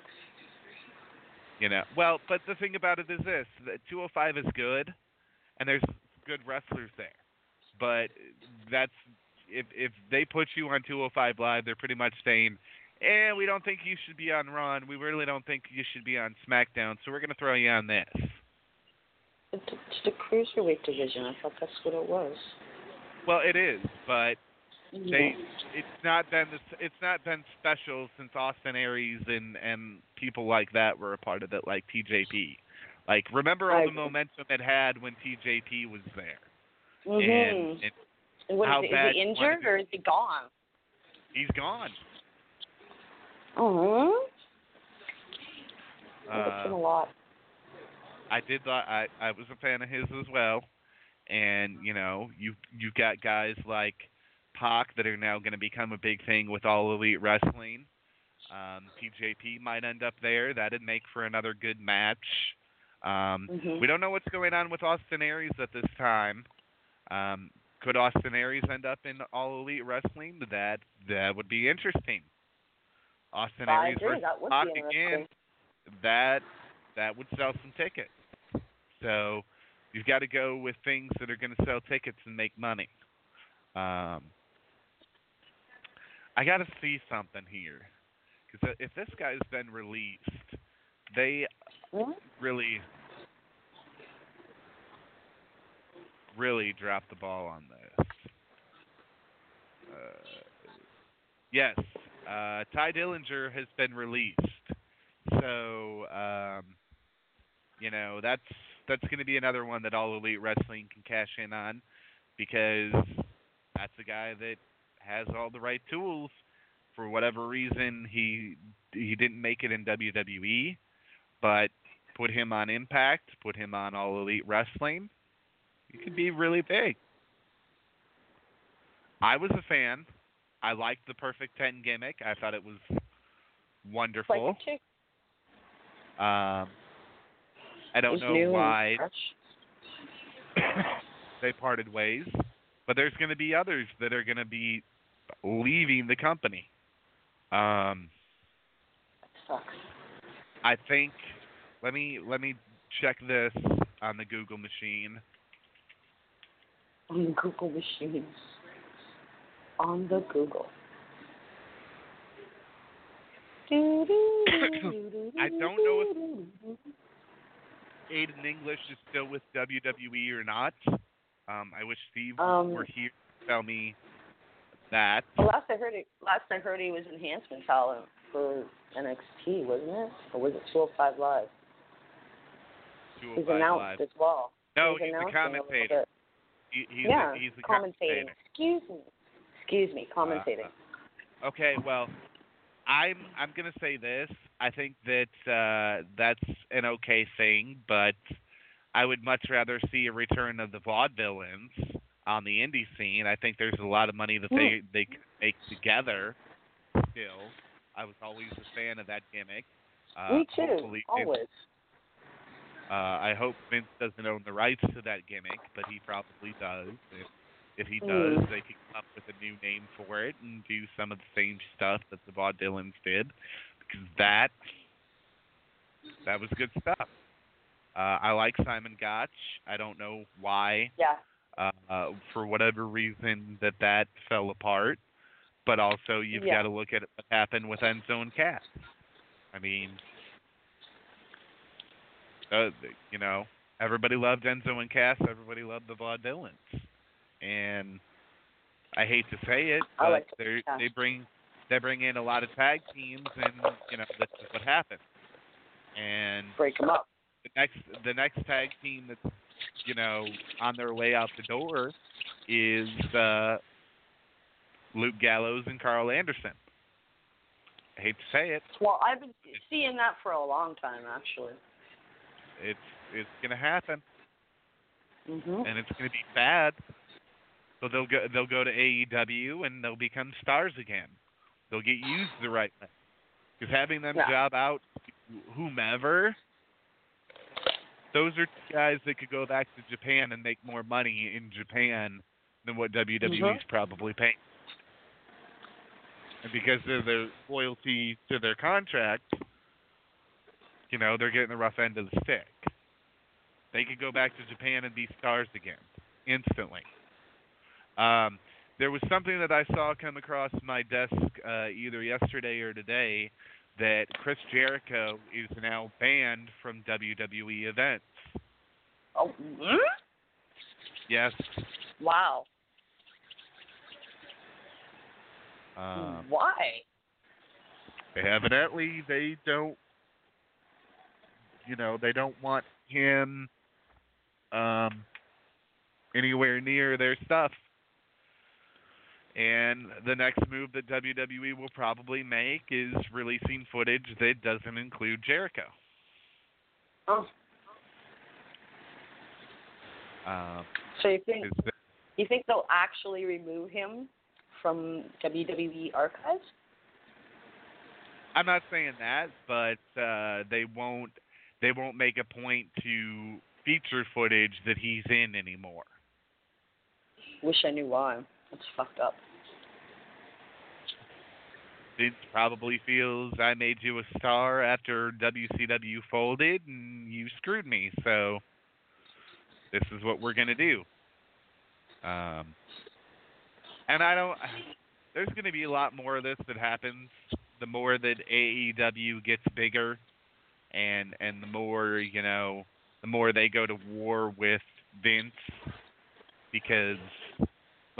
C: you know, well, but the thing about it is this: that 205 is good, and there's good wrestlers there. But that's if if they put you on 205 Live, they're pretty much saying, "Eh, we don't think you should be on Raw, we really don't think you should be on SmackDown, so we're gonna throw you on this."
D: It's, it's the cruiserweight division. I thought that's what it was.
C: Well, it is, but
D: Mm-hmm.
C: they it's not been it's not been special since Austin Aries and and people like that were a part of it, like TJP. Like remember all the momentum it had when TJP was there,
D: Mhm.
C: and, and
D: what is, it, is he injured or is he gone?
C: he's gone.
D: Oh. that's
C: Uh,
D: been a lot.
C: I did I I was a fan of his as well, and you know you you've got guys like Pac that are now going to become a big thing with All Elite Wrestling. Um, TJP might end up there. That'd make for another good match. Um,
D: Mhm.
C: We don't know what's going on with Austin Aries at this time. Um, could Austin Aries end up in All Elite Wrestling? That that would be interesting. Austin
D: I
C: Aries
D: agree.
C: versus
D: That would
C: Pac
D: be
C: again that that would sell some tickets. So you've got to go with things that are going to sell tickets and make money. Um, I got to see something here because if this guy's been released, they really, really dropped the ball on this. Uh, yes, uh, Tye Dillinger has been released. So, um, you know, that's that's going to be another one that All Elite Wrestling can cash in on because that's a guy that has all the right tools. For whatever reason, he he didn't make it in WWE, but put him on Impact, put him on All Elite Wrestling, he could be really big. I was a fan. I liked the Perfect Ten gimmick. I thought it was wonderful. Um, I don't know why (coughs) they parted ways, but there's going to be others that are going to be leaving the company. Um,
D: Sucks.
C: I think. Let me let me check this on the Google machine.
D: On the Google machines. On the Google. (coughs)
C: I don't know if Aiden English is still with WWE or not. Um, I wish Steve
D: Um,
C: were here to tell me that.
D: Well, last I heard, he, last I heard he was enhancement talent for NXT, wasn't it? Or was it 205 Live? He's
C: 205
D: announced
C: Live.
D: as well.
C: No,
D: he's
C: he's
D: a
C: commentator. He, he's
D: yeah,
C: the, he's the
D: commentating.
C: commentator.
D: Excuse me. Excuse me, commentating.
C: Uh, Okay, well, I'm I'm gonna say this. I think that uh, that's an okay thing, but I would much rather see a return of the vaudevillains on the indie scene. I think there's a lot of money that they they could make together. Still, I was always a fan of that gimmick. Uh,
D: Me too.
C: hopefully Vince-
D: Always.
C: uh, I hope Vince doesn't own the rights to that gimmick, but he probably does. If, if he does,
D: Mm.
C: they can come up with a new name for it and do some of the same stuff that the Vaudevillains did, because that that was good stuff. Uh, I like Simon Gotch. I don't know why,
D: Yeah.
C: Uh, for whatever reason, that that fell apart. But also, you've
D: Yeah.
C: got to look at what happened with Enzo and Cass. I mean, uh, you know, everybody loved Enzo and Cass. Everybody loved the Vaudevillains, and I hate to say it, but
D: like
C: they
D: Cass.
C: they bring they bring in a lot of tag teams, and you know this is what happened. And
D: Break them up.
C: the next the next tag team that's you know on their way out the door is uh, Luke Gallows and Karl Anderson. I hate to say it,
D: Well, I've been seeing that for a long time, actually.
C: it's it's gonna happen.
D: hmm
C: and it's going to be bad. So they'll go they'll go to AEW and they'll become stars again. They'll get used the right way. Because having them
D: Yeah.
C: job out whomever, those are guys that could go back to Japan and make more money in Japan than what WWE's
D: Mhm.
C: probably paying. And because of their loyalty to their contract, you know, they're getting the rough end of the stick. They could go back to Japan and be stars again instantly. Um, there was something that I saw come across my desk uh, either yesterday or today that Chris Jericho is now banned from WWE events.
D: Oh, mm?
C: Yes.
D: wow.
C: Um,
D: Why?
C: evidently, they don't. You know, they don't want him um, anywhere near their stuff. And the next move that WWE will probably make is releasing footage that doesn't include Jericho.
D: Oh,
C: Um,
D: so you think
C: is that,
D: you think they'll actually remove him from WWE archives?
C: I'm not saying that, but uh, they won't. They won't make a point to feature footage that he's in anymore.
D: Wish I knew why. That's fucked up.
C: Vince probably feels I made you a star after WCW folded and you screwed me, so this is what we're gonna do. Um, and I don't. There's gonna be a lot more of this that happens. The more that AEW gets bigger, and and the more you know, the more they go to war with Vince, because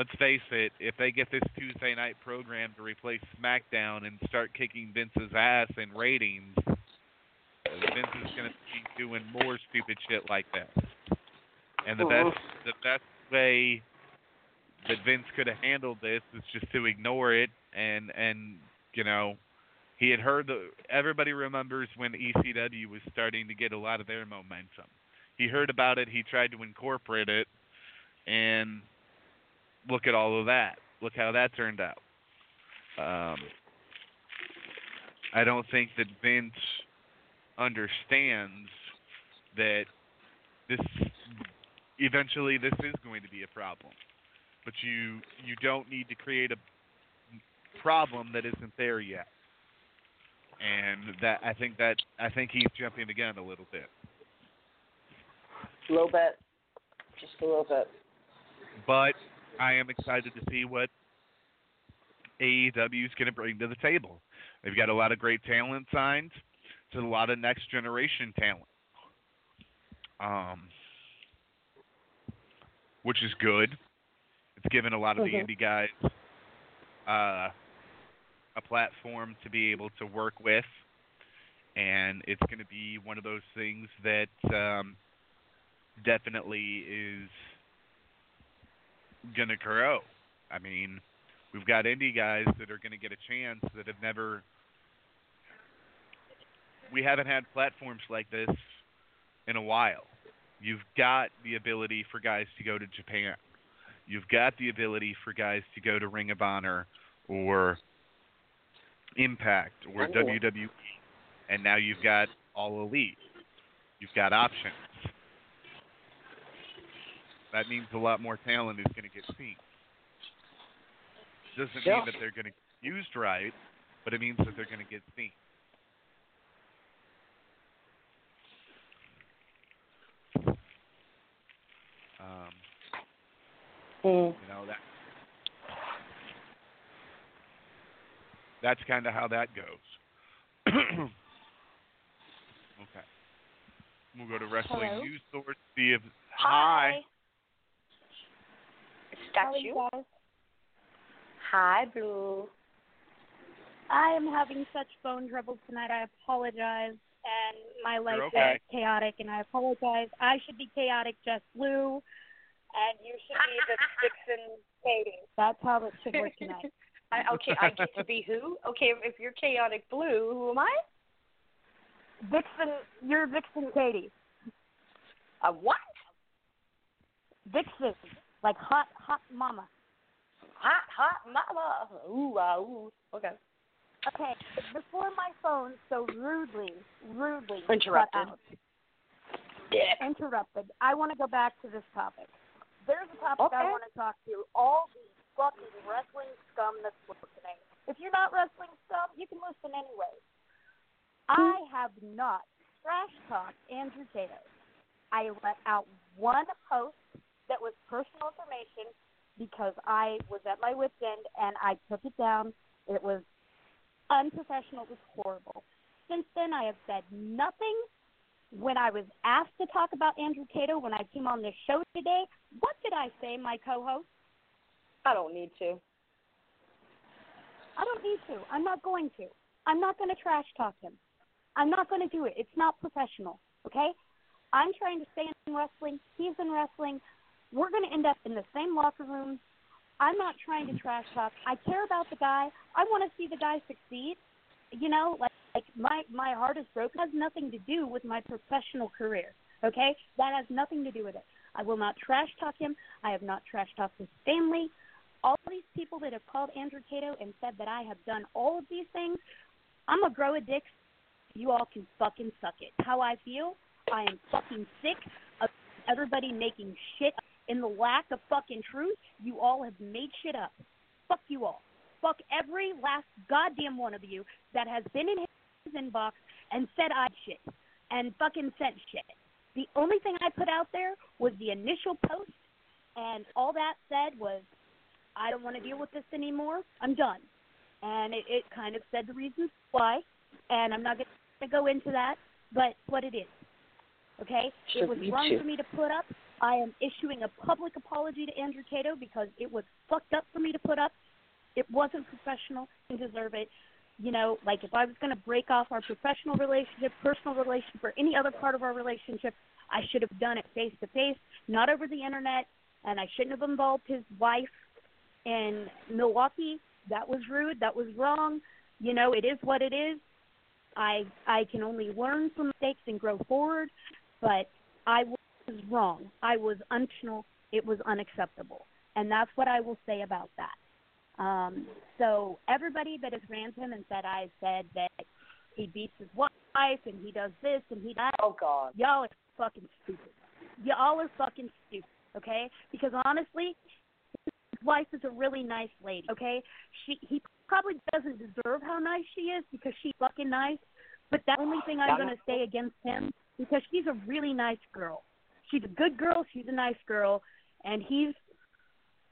C: let's face it, if they get this Tuesday night program to replace SmackDown and start kicking Vince's ass in ratings, Vince is going to be doing more stupid shit like that. And the best the best way that Vince could have handled this is just to ignore it and and you know he had heard the everybody remembers when ECW was starting to get a lot of their momentum. He heard about it, he tried to incorporate it and look at all of that. Look how that turned out. Um, I don't think that Vince understands that this eventually this is going to be a problem. But you you don't need to create a problem that isn't there yet. And that I think that I think he's jumping the gun a little bit.
D: A little bit. Just a little bit.
C: but I am excited to see what AEW is going to bring to the table. They've got a lot of great talent signed, to a lot of next generation talent, um, which is good. It's given a lot of the
D: Mhm.
C: indie guys uh, a platform to be able to work with, and it's going to be one of those things that um, definitely is going to grow. I mean, we've got indie guys that are going to get a chance that have never. We haven't had platforms like this in a while. You've got the ability for guys to go to Japan. You've got the ability for guys to go to Ring of Honor or Impact or
J: Oh.
C: WWE. And now you've got All Elite. You've got options. That means a lot more talent is going to get seen. Doesn't
J: Yeah.
C: mean that they're going to get used right, but it means that they're going to get seen. Um,
D: Mm.
C: you know that that's kind of how that goes. (clears throat) okay, we'll go to wrestling
D: Hello?
C: news source. See if
D: Hi.
G: How are
D: Statue.
G: you?
D: Hi, Blue.
G: I am having such phone trouble tonight. I apologize, and my life
C: okay.
G: is chaotic, and I apologize. I should be chaotic, Jess Blue, and you should be the (laughs) Vixen Katie. That's how it should work tonight. (laughs)
D: I, okay, I get to be who? Okay, if you're chaotic blue, who am I?
G: Vixen, you're Vixen Katie.
D: A what?
G: Vixen, like hot, hot mama.
D: Hot, hot mama. Ooh, ah, ooh. Okay.
G: Okay, before my phone so rudely, rudely
D: Interrupted. Dick.
G: interrupted. I want to go back to this topic. There's a topic I want to talk to all the fucking wrestling scum that's listening. If you're not wrestling scum, you can listen anyway. I have not trash talked Andrew Cato. I let out one post that was personal information because I was at my wit's end and I took it down. It was unprofessional. It was horrible. Since then, I have said nothing. When I was asked to talk about Andrew Cato when I came on this show today, what did I say, my co-host?
D: I don't need to.
G: I don't need to. I'm not going to. I'm not going to trash talk him. I'm not going to do it. It's not professional. Okay? I'm trying to stay in wrestling. He's in wrestling. We're going to end up in the same locker room. I'm not trying to trash talk. I care about the guy. I want to see the guy succeed. You know, like like my my heart is broken. It has nothing to do with my professional career. Okay, that has nothing to do with it. I will not trash talk him. I have not trash talked his family. All these people that have called Andrew Cato and said that I have done all of these things, I'm gonna grow a dick. You all can fucking suck it. How I feel, I am fucking sick of everybody making shit in the lack of fucking truth. You all have made shit up. Fuck you all. Fuck every last goddamn one of you that has been in his inbox and said I shit and fucking sent shit. The only thing I put out there was the initial post, and all that said was, I don't want to deal with this anymore. I'm done. And it, it kind of said the reasons why, and I'm not going to go into that, but what it is. Okay? It was wrong
D: too.
G: for me to put up. I am issuing a public apology to Andrew Cato because it was fucked up for me to put up. It wasn't professional. Didn't deserve it. You know, like if I was going to break off our professional relationship, personal relationship, or any other part of our relationship, I should have done it face to face, not over the internet. And I shouldn't have involved his wife in Milwaukee. That was rude. That was wrong. You know, it is what it is. I I can only learn from mistakes and grow forward, but I was wrong. I was unprofessional. It was unacceptable, and that's what I will say about that. Um, so everybody that has ran to him and said I said that he beats his wife and he does this and he that.
D: Oh God.
G: Y'all are fucking stupid. Y'all are fucking stupid. Okay? Because honestly, his wife is a really nice lady. Okay? She he probably doesn't deserve how nice she is because she's fucking nice. But the only thing I'm gonna say against him because she's a really nice girl. She's a good girl. She's a nice girl, and he's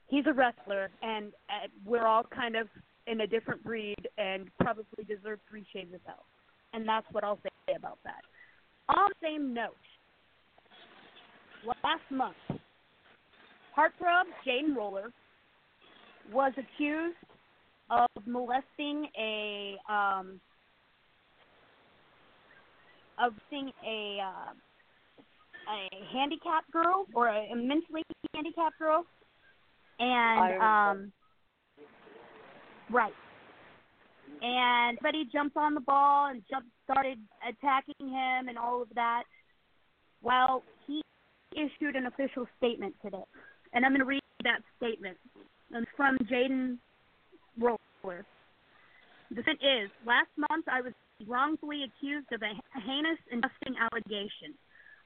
G: he's a wrestler, and uh, we're all kind of in a different breed and probably deserve three shades of hell. And that's what I'll say about that. On the same note, last month, Heartthrob Jaden Roller was accused of molesting a um of seeing a uh, a handicapped girl or a, a mentally handicapped girl, and um right. And everybody jumped on the ball and jumped, started attacking him and all of that. Well, he issued an official statement today, and I'm going to read that statement. It's from Jaden Roller. The thing is, last month I was wrongfully accused of a heinous and disgusting allegation.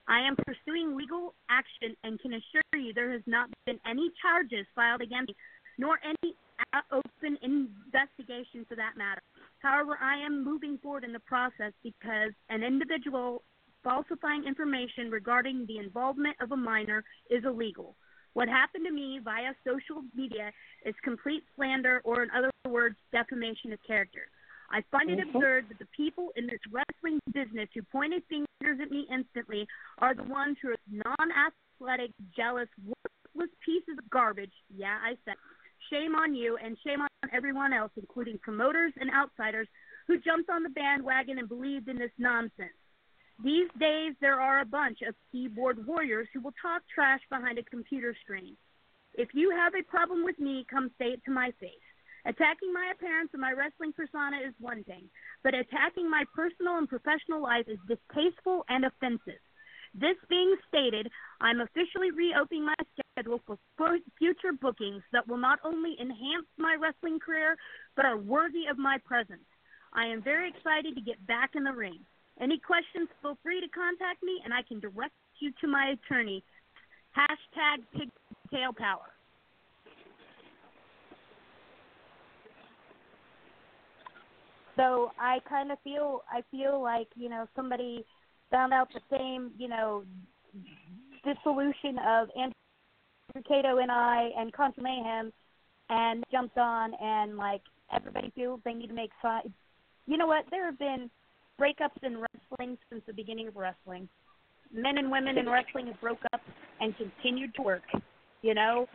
G: I am pursuing legal action and can assure you there has not been any charges filed against me, nor any open investigation for that matter. However, I am moving forward in the process because an individual falsifying information regarding the involvement of a minor is illegal. What happened to me via social media is complete slander, or in other words, defamation of character. I find it absurd that the people in this wrestling business who pointed fingers at me instantly are the ones who are non-athletic, jealous, worthless pieces of garbage. Yeah, I said. Shame on you, and shame on everyone else, including promoters and outsiders who jumped on the bandwagon and believed in this nonsense. These days, there are a bunch of keyboard warriors who will talk trash behind a computer screen. If you have a problem with me, come say it to my face. Attacking my appearance and my wrestling persona is one thing, but attacking my personal and professional life is distasteful and offensive. This being stated, I'm officially reopening my schedule for future bookings that will not only enhance my wrestling career, but are worthy of my presence. I am very excited to get back in the ring. Any questions, feel free to contact me, and I can direct you to my attorney. Hashtag pigtail power. So I kind of feel I feel like you know somebody found out the same you know dissolution of Andrew Cato and I and Contra Mayhem and jumped on and like everybody feels they need to make sides. You know what? There have been breakups in wrestling since the beginning of wrestling. Men and women in wrestling have broke up and continued to work. You know,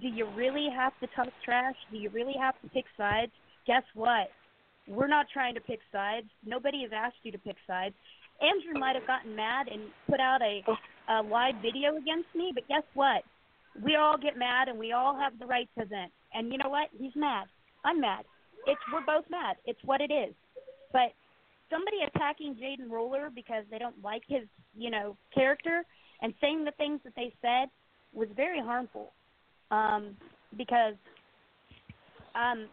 G: do you really have to talk trash? Do you really have to pick sides? Guess what? We're not trying to pick sides. Nobody has asked you to pick sides. Andrew might have gotten mad and put out a, a live video against me, but guess what? We all get mad and we all have the right to vent. And you know what? He's mad. I'm mad. It's we're both mad. It's what it is. But somebody attacking Jaden Roller because they don't like his, you know, character and saying the things that they said was very harmful. Um, because um,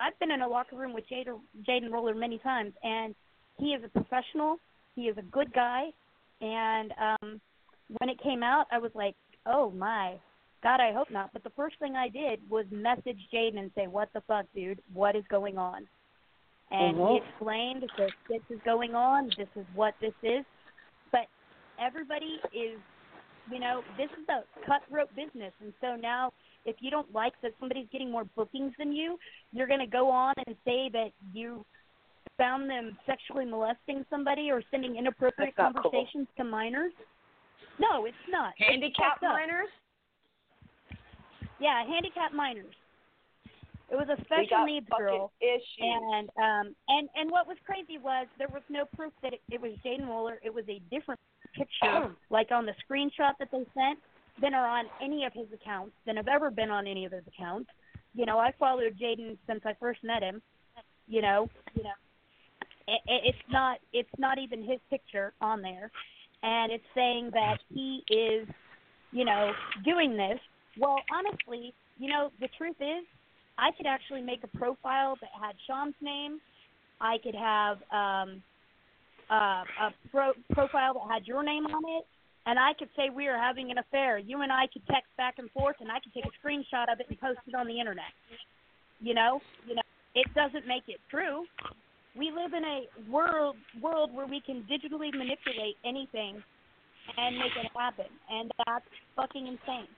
G: I've been in a locker room with Jaden Jaden Roller many times, and he is a professional. He is a good guy, and um, when it came out, I was like, "Oh my, God, I hope not." But the first thing I did was message Jaden and say, "What the fuck, dude? What is going on?" And he explained that this is going on. This is what this is. But everybody is, you know, this is a cutthroat business, and so now if you don't like that somebody's getting more bookings than you, you're going to go on and say that you found them sexually molesting somebody or sending inappropriate
D: not cool.
G: conversations to minors. No, it's not.
D: Handicapped minors?
G: Yeah, handicapped minors. It was a special needs girl,
D: issues.
G: and um, and and what was crazy was there was no proof that it, it was Jaden Roller. It was a different picture, (clears throat) like on the screenshot that they sent, than are on any of his accounts, than have ever been on any of his accounts. You know, I followed Jaden since I first met him. You know, you know, it, it, it's not it's not even his picture on there, and it's saying that he is, you know, doing this. Well, honestly, you know, the truth is, I could actually make a profile that had Sean's name. I could have um, uh, a pro- profile that had your name on it, and I could say we are having an affair. You and I could text back and forth, and I could take a screenshot of it and post it on the internet. You know, you know, it doesn't make it true. We live in a world world where we can digitally manipulate anything and make it happen, and that's fucking insane.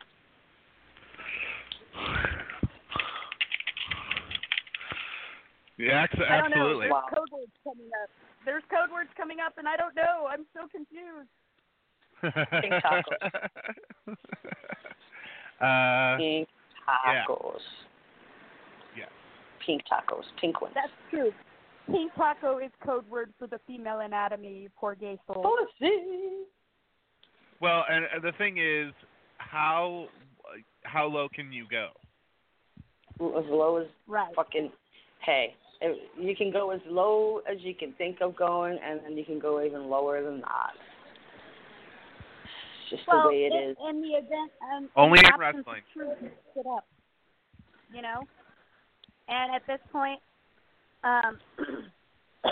C: Yeah, ex-
G: I don't know.
C: absolutely.
G: Code words coming up. There's code words coming up, and I don't know. I'm so confused.
D: Pink (laughs) tacos.
C: uh,
D: Pink tacos.
C: Yeah.
D: pink tacos, pink ones.
G: That's true. Pink taco is code word for the female anatomy, poor gay soul.
D: Pussy.
C: Well, and and the thing is, how how low can you go?
D: As low as
G: Right.
D: fucking. Hey, it- you can go as low as you can think of going, and then you can go even lower than that. It's just
G: well,
D: the way it
G: in,
D: is.
G: in the event, um,
C: Only
G: in
C: in wrestling.
G: Truth, you up. You know, and at this point, um, (coughs)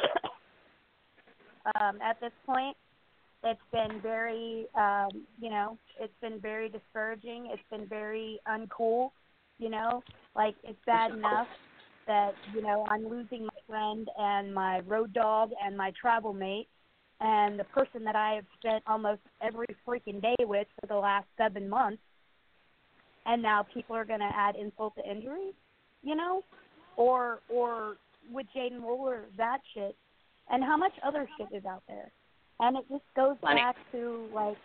G: um, at this point, it's been very, um, you know, it's been very discouraging. It's been very uncool. You know, like it's bad enough that you know I'm losing my friend and my road dog and my travel mate and the person that I have spent almost every freaking day with for the last seven months, and now people are going to add insult to injury, you know, or or with Jaden Roller that shit, and how much other shit is out there, and it just goes
D: Plenty.
G: back to like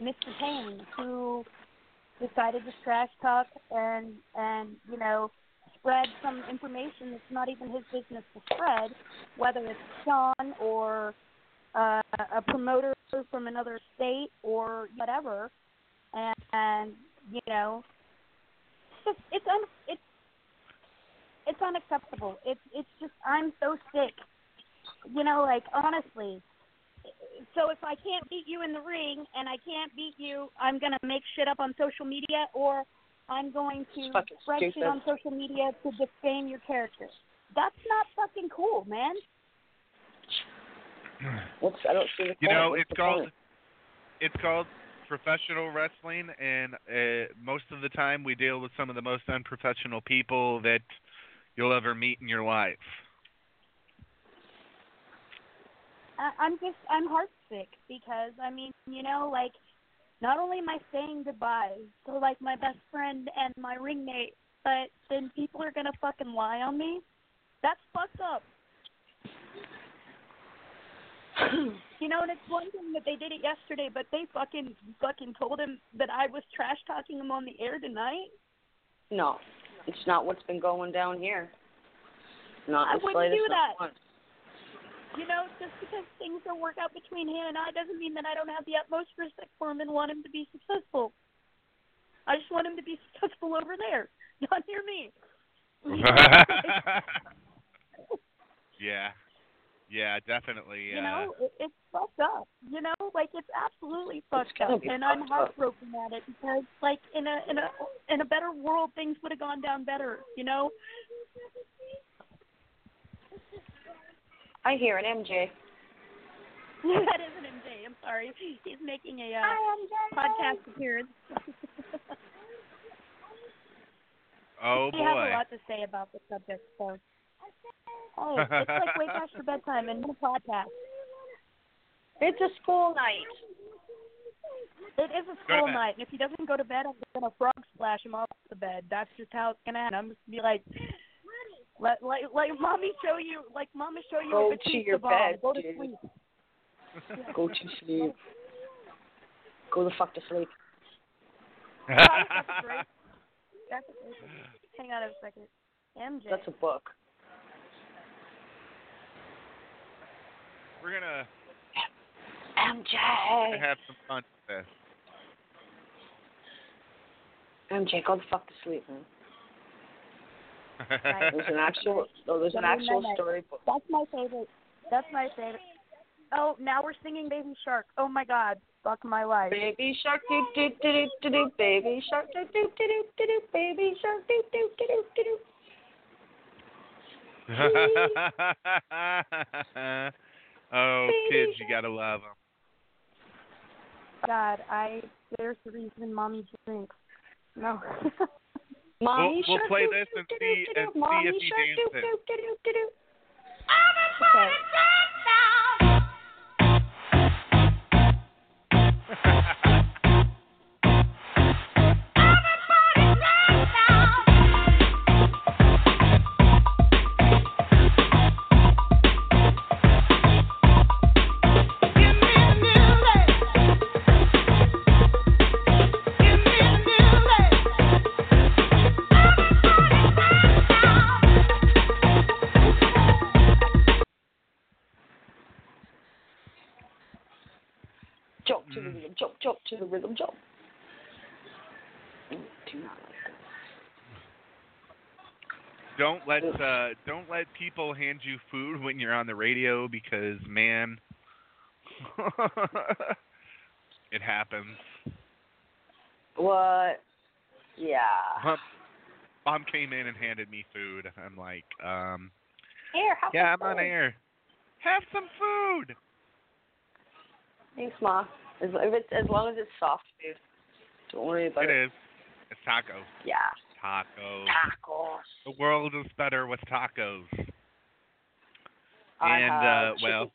G: Mr. Payne who decided to trash talk and and you know spread some information that's not even his business to spread, whether it's Sean or uh, a promoter from another state or whatever, and, and you know, it's just it's un it's it's unacceptable. It's it's just I'm so sick. You know, like honestly. So if I can't beat you in the ring and I can't beat you, I'm gonna make shit up on social media or I'm going to
D: Fucking
G: spread shit on social media to defame your character. That's not fucking cool, man. (clears throat)
D: What's I don't see the
C: You
D: point.
C: know,
D: What's
C: it's
D: the
C: called
D: point?
C: it's called professional wrestling, and uh, most of the time we deal with some of the most unprofessional people that you'll ever meet in your life.
G: I, I'm just I'm heartsick because I mean you know like not only am I saying goodbye to like my best friend and my ringmate, but then people are gonna fucking lie on me. That's fucked up. (clears throat) you know, and it's one thing that they did it yesterday, but they fucking fucking told him that I was trash talking him on the air tonight.
D: No, it's not what's been going down here. Not
G: I wouldn't do that.
D: once.
G: You know, just because things don't work out between him and I doesn't mean that I don't have the utmost respect for him and want him to be successful. I just want him to be (laughs) successful over there, not near me. (laughs)
C: yeah, yeah, definitely.
G: You
C: uh,
G: know, it, it's fucked up. You know, like it's absolutely fucked
D: gotta
G: up,
D: be
G: and I'm
D: fucked up.
G: heartbroken at it because, like, in a in a in a better world, things would have gone down better. You know,
D: I hear an MJ. (laughs)
G: that isn't MJ. I'm sorry. He's making a uh, podcast appearance. (laughs)
C: oh
G: he has
C: boy.
G: a lot to say about the subject, so. Hey, (laughs) it's like way past your bedtime and no podcast.
D: It's a school night.
G: It is a school night, and if he doesn't go to bed, I'm gonna frog splash him off the bed. That's just how it's gonna happen. I'm just gonna be like, let like like mommy show you, like mommy show you
D: Go to
G: Batista
D: your
G: bomb.
D: bed,
G: Go to
D: dude.
G: sleep. (laughs)
D: Go to sleep. Go the fuck to sleep.
G: Oh, that's great. That's great. Hang on a second. MJ.
D: That's a book.
C: We're gonna
D: MJ.
C: have some fun with this.
D: MJ, go the fuck to sleep, man.
G: Right.
D: There's an actual. No, there's an actual
G: night.
D: storybook.
G: That's my favorite. That's my favorite. Oh, now we're singing Baby Shark. Oh my God, fuck my life.
D: Baby shark do do do do do do. Baby shark do do do do do do. Baby shark do do do do do do.
C: oh, kids, you gotta love them.
G: God, I there's the reason mommy drinks. No.
D: Mommy
C: we'll
D: shark
C: play this and see- and see if he dances.
G: Okay. (laughs)
D: jump, jump the rhythm, jump. Mm, Do not like this.
C: Don't let uh, don't let people hand you food when you're on the radio because man, (laughs) it happens.
D: What? Yeah.
C: Mom, mom came in and handed me food. I'm like, um,
D: Here, have
C: yeah, I'm
D: some
C: on air. Have some food.
D: Thanks, Ma. As, if it's, as long as it's soft food. Don't worry about
C: It
D: it.
C: is. It's tacos.
D: Yeah.
C: Tacos.
D: Tacos.
C: The world is better with tacos.
D: I
C: and
D: have
C: uh,
D: chicken-
C: well,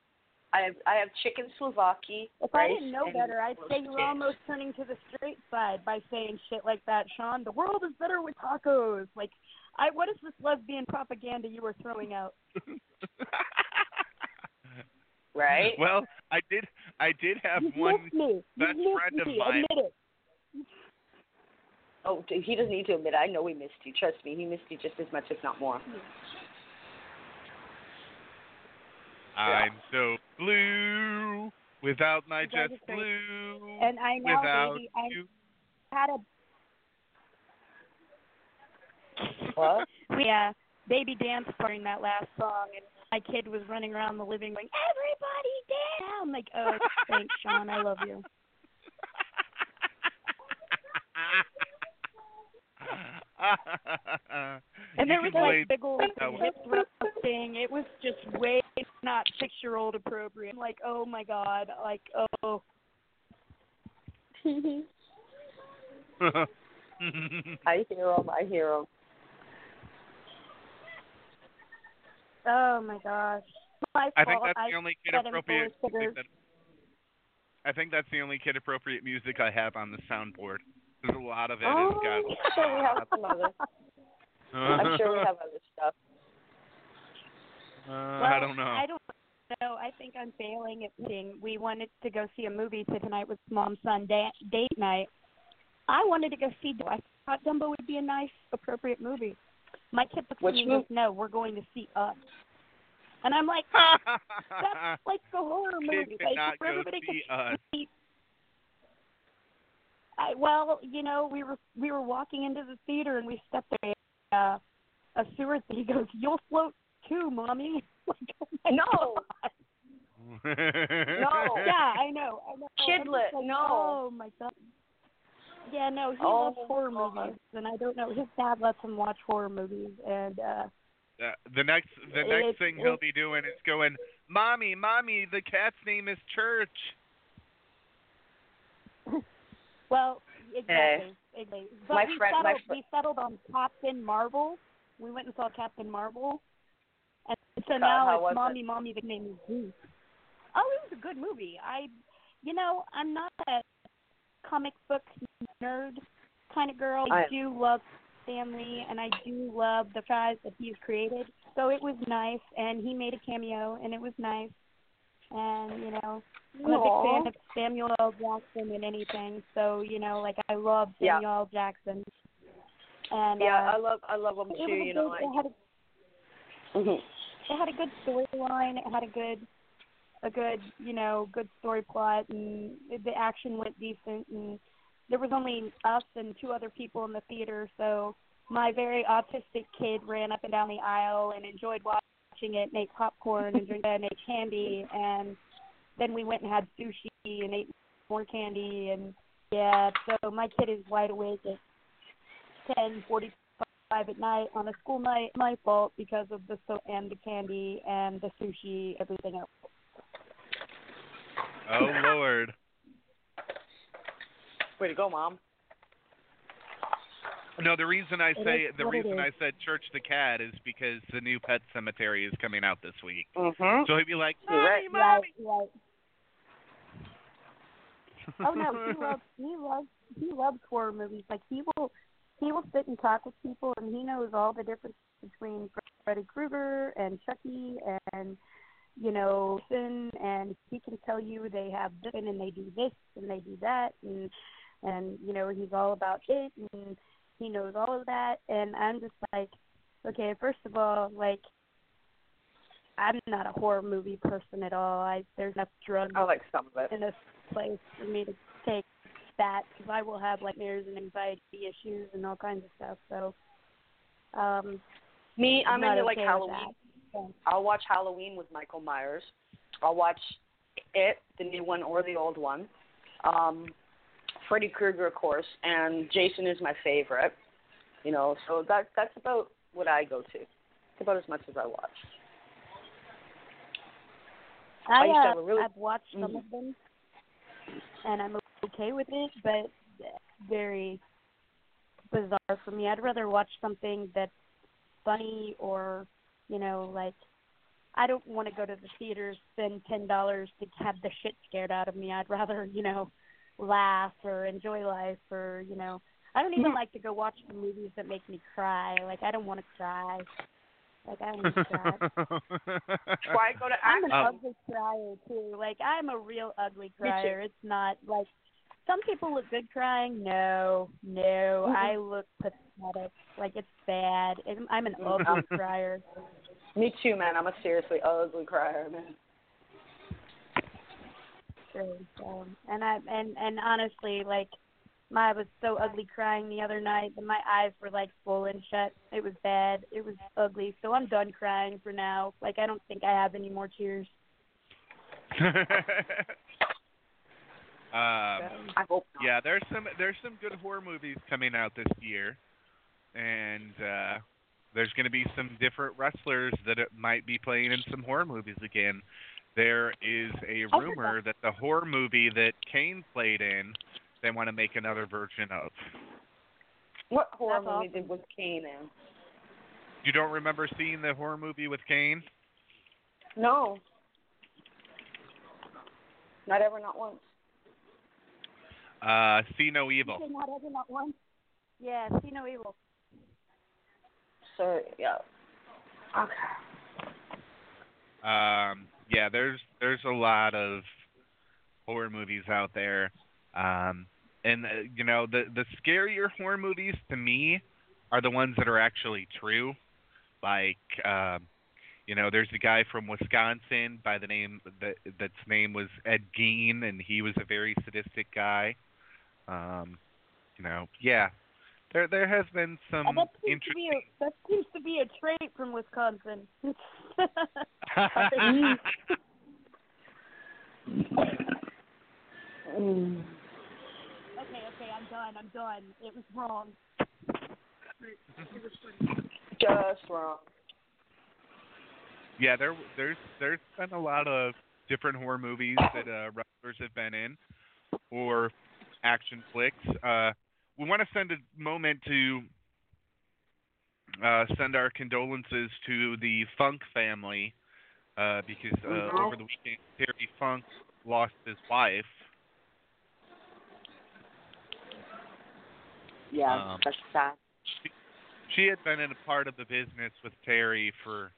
D: I have I have chicken souvlaki.
G: If I didn't know better, I'd say you're almost turning to the straight side by saying shit like that, Sean. The world is better with tacos. Like, I what is this lesbian propaganda you were throwing out? (laughs)
D: right.
C: well, I did. I did have
G: You've
C: one
G: missed me.
C: best
G: You've
C: friend
G: missed
C: of
G: me.
C: mine.
G: Admit it.
D: Oh, he doesn't need to admit. it. I know we missed you. Trust me, he missed you just as much, if not more.
C: I'm so blue without my
G: You guys
C: just blue.
G: And I know,
C: without
G: baby, I
C: you.
G: had a
D: What? (laughs)
G: we uh baby dance during that last song and my kid was running around the living room going, Everybody down. I'm like, Oh, thanks, Sean, I love you. And there was like big old
C: that one.
G: lip thing. It was just way not six year old appropriate. I'm like, oh my god, like oh (laughs) (laughs)
D: I hear him. I hear him.
G: Oh my gosh. My
C: I think that's the only kid appropriate. music that I think that's the only kid appropriate music I have on the soundboard. There's a lot of it.
D: Oh,
C: It's got (laughs)
D: I'm sure we have some other. I'm sure we have other stuff.
C: Uh,
G: Well,
C: I don't know.
G: I don't know. I think I'm failing at seeing. We wanted to go see a movie tonight with mom son da- date night. I wanted to go see. I thought Dumbo would be a nice, appropriate movie. My kid looks
D: Which
G: at me and
D: movie?
G: "No, we're going to see Us." And I'm like, "That's (laughs) like a horror movie. Like
C: cannot
G: for
C: go
G: everybody
C: see
G: can
C: Us.
G: see." I, well, you know, we were we were walking into the theater and we stepped there. Uh, a sewer thing. He goes, "You'll float too, mommy." (laughs) Like, oh my
D: No.
G: God. (laughs)
D: No.
G: Yeah, I know. I know.
D: Kidlet,
G: like,
D: no.
G: Oh my god. Yeah, no, he
D: Oh,
G: loves horror
D: God.
G: movies, and I don't know. His dad lets him watch horror movies, and uh
C: Uh, the next the
G: It-
C: next thing he'll
G: it-
C: be doing is going, "Mommy, mommy, the cat's name is Church." (laughs)
G: well, exactly, exactly. But
D: My
G: we
D: friend-
G: settled.
D: my fr-
G: we settled on Captain Marvel. We went and saw Captain Marvel, and so
D: God,
G: now it's
D: was it?
G: mommy, mommy. The name is Zeus. Oh, it was a good movie. I, you know, I'm not a comic book nerd kind of girl. I, do love Stan Lee, and I do love the guys that he's created. So it was nice, and he made a cameo, and it was nice. And you know, I'm a big fan of Samuel L. Jackson in anything. So you know, like I love. Samuel L. Jackson. And
D: Yeah,
G: uh,
D: I love I love them
G: it
D: too. You know, like.
G: it had a
D: Mhm.
G: it had a good storyline. It had a good, a good, you know, good story plot, and the action went decent. And there was only us and two other people in the theater, so my very autistic kid ran up and down the aisle and enjoyed watching it, and ate popcorn and drank and (laughs) uh, ate candy, and then we went and had sushi and ate more candy, and yeah, so my kid is wide awake at ten forty five at night on a school night. My fault because of the soap and the candy and the sushi, everything else.
C: Oh Lord.
D: Way to go, mom.
C: No, the reason I
G: It
C: say the reason. I said Church the Cat is because the new Pet Sematary is coming out this week.
D: Mhm.
C: So he'd be like,
D: You're
C: "Mommy,
D: right.
C: mommy."
G: Right, right. Oh no, he (laughs) loves he loves he loves horror movies. Like he will he will sit and talk with people, and he knows all the difference between Freddy Krueger and Chucky and you know Sin, and he can tell you they have this and they do this and they do that, and and you know he's all about it, and he knows all of that, and I'm just like, okay, first of all, like I'm not a horror movie person at all. I there's enough drugs
D: I like some of it.
G: in this place for me to take that because I will have like mirrors and anxiety issues and all kinds of stuff. So, um,
D: Me, I'm
G: not
D: into like
G: okay with
D: Halloween.
G: So,
D: I'll watch Halloween with Michael Myers. I'll watch it, the new one or the old one. Um, Freddy Krueger, of course, and Jason is my favorite. You know, so that that's about what I go to. It's about as much as I watch. I
G: I, uh,
D: have a really-
G: I've watched some
D: Mhm.
G: of them, and I'm okay with it, but very bizarre for me. I'd rather watch something that's funny or, you know, like I don't want to go to the theaters spend ten dollars to have the shit scared out of me. I'd rather, you know, laugh or enjoy life or, you know, I don't even like to go watch the movies that make me cry. Like I don't want to cry. Like I don't want to cry. (laughs)
D: Why go to
G: I'm an
C: Um,
G: ugly crier too. Like I'm a real ugly crier. It's not like some people look good crying. No, no,
D: Mhm.
G: I look pathetic. Like it's bad. I'm, I'm an ugly crier.
D: Me too, man. I'm a seriously ugly crier, man.
G: So, so, and I and and honestly, like my I was so ugly crying the other night that my eyes were like swollen shut. It was bad. It was ugly. So I'm done crying for now. Like I don't think I have any more tears. (laughs)
C: um,
D: I hope not.
C: yeah, there's some there's some good horror movies coming out this year, and uh, there's going to be some different wrestlers that might be playing in some horror movies again. There is a
G: I heard
C: rumor that the horror movie that Kane played in, they want to make another version of.
D: What horror
G: That's
D: movie
G: awesome.
D: did was Kane in?
C: You don't remember seeing the horror movie with Kane?
D: No. Not ever, not once.
C: Uh, See No Evil.
G: Not ever, not once. Yeah, see no evil.
D: So yeah. Okay.
C: Um, yeah, there's there's a lot of horror movies out there, um, and uh, you know the the scarier horror movies to me are the ones that are actually true. Like, um, you know, there's a guy from Wisconsin by the name that that's name was Ed Gein, and he was a very sadistic guy. Um, you know, yeah, there there has been some
G: that seems to be a that seems to be a trait from Wisconsin. (laughs) (laughs)
D: Mm.
G: Okay, okay, I'm done. I'm done. It was wrong. It was.
D: Just wrong.
C: Yeah, there there's there's been a lot of different horror movies that uh, wrestlers have been in, or action flicks. Uh, we want to send a moment to uh, send our condolences to the Funk family uh, because uh,
D: Mhm.
C: over the weekend Terry Funk lost his wife.
D: Yeah,
C: Um,
D: that's sad.
C: She had been in a part of the business with Terry for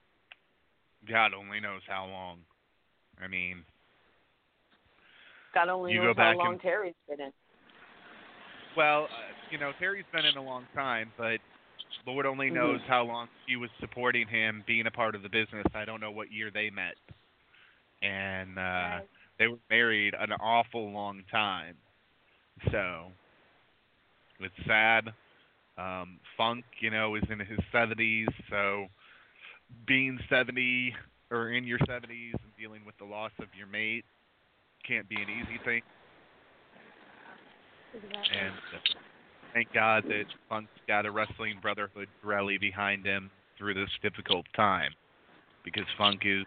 C: God only knows how long. I mean,
D: God only knows how long
C: and-
D: Terry's been in.
C: Well, uh, you know, Terry's been in a long time, but Lord only
D: Mhm.
C: knows how long he was supporting him being a part of the business. I don't know what year they met. And uh
G: Right.
C: they were married an awful long time. So it's sad. Um Funk, you know, is in his 70s, so being 70 or in your 70s and dealing with the loss of your mate can't be an easy thing.
G: Exactly.
C: And thank God that Funk's got a wrestling brotherhood rally behind him through this difficult time. Because Funk is,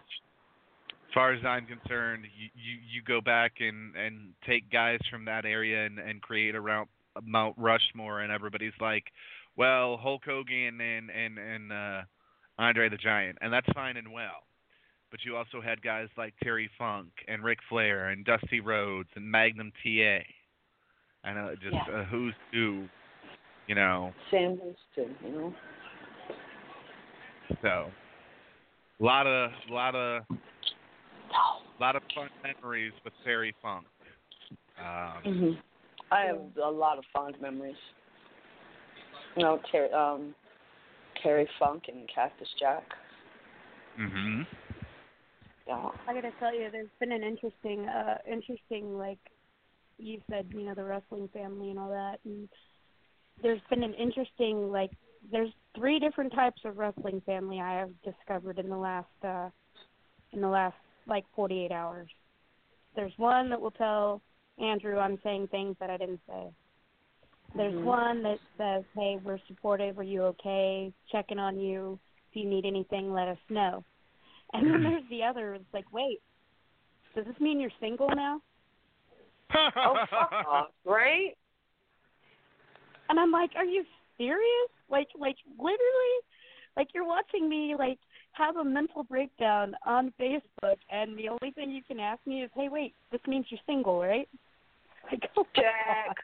C: as far as I'm concerned, you you, you go back and and take guys from that area and and create around Mount Mount Rushmore, and everybody's like, well, Hulk Hogan and and and uh, Andre the Giant, and that's fine and well. But you also had guys like Terry Funk and Ric Flair and Dusty Rhodes and Magnum TA. I know just
D: Yeah.
C: a who's who, you know.
D: Sam Houston, you know.
C: So, a lot of, a lot of, lot of fun memories with Terry Funk. Um,
D: hmm I have a lot of fond memories. You know, Terry, um, Terry Funk and Cactus Jack.
C: hmm
D: Yeah.
G: I gotta tell you, there's been an interesting, uh, interesting like you said, you know, the wrestling family and all that, and there's been an interesting like there's three different types of wrestling family I have discovered in the last uh in the last like 48 hours. There's one that will tell Andrew I'm saying things that I didn't say. There's
D: Mhm.
G: one that says, "Hey, we're supportive. Are you okay? Checking on you. If you need anything, let us know." And then there's the other. It's like, wait, does this mean you're single now?
D: Oh, (laughs) fuck off, right?
G: And I'm like, are you serious? Like, like literally, like you're watching me like have a mental breakdown on Facebook, and the only thing you can ask me is, hey, wait, this means you're single, right? (laughs) Like, oh
D: Jack.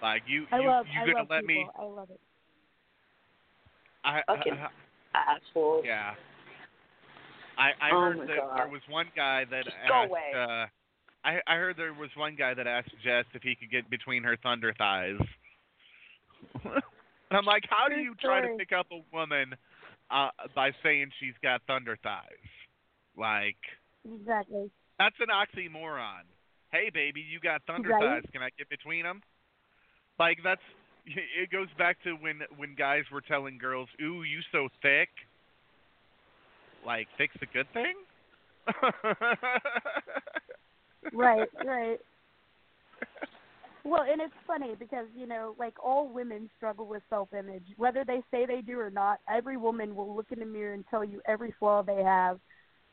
C: Like you,
G: I
C: you,
G: love,
C: you
G: I
C: gonna
G: love
C: let
G: people.
C: me?
G: I love it.
C: I,
D: Fucking
C: I,
D: asshole.
C: yeah. I I
D: Oh
C: heard that
D: God.
C: there was one guy that
D: Go
C: asked. Uh, I I heard there was one guy that asked Jess if he could get between her thunder thighs. and (laughs) I'm like, how do you try to pick up a woman uh, by saying she's got thunder thighs? Like
G: Exactly.
C: that's an oxymoron. Hey baby, you got thunder
G: Right.
C: thighs. Can I get between them? Like that's (laughs) it goes back to when when guys were telling girls, "Ooh, you so thick." Like fix a good thing? (laughs)
G: right, right. Well, and it's funny because you know, like all women struggle with self-image, whether they say they do or not. Every woman will look in the mirror and tell you every flaw they have.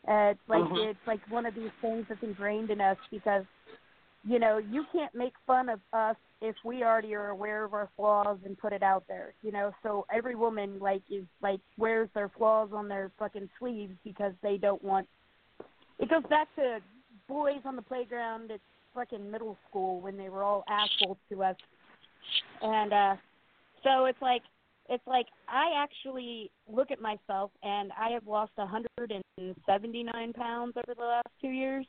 G: Uh, it's like
D: Mhm.
G: it's like one of these things that's ingrained in us because, you know, you can't make fun of us if we already are aware of our flaws and put it out there. You know, so every woman like is like wears their flaws on their fucking sleeves because they don't want. It goes back to boys on the playground at fucking middle school when they were all assholes to us. And uh so it's like it's like I actually look at myself and I have lost a 179 pounds over the last 2 years.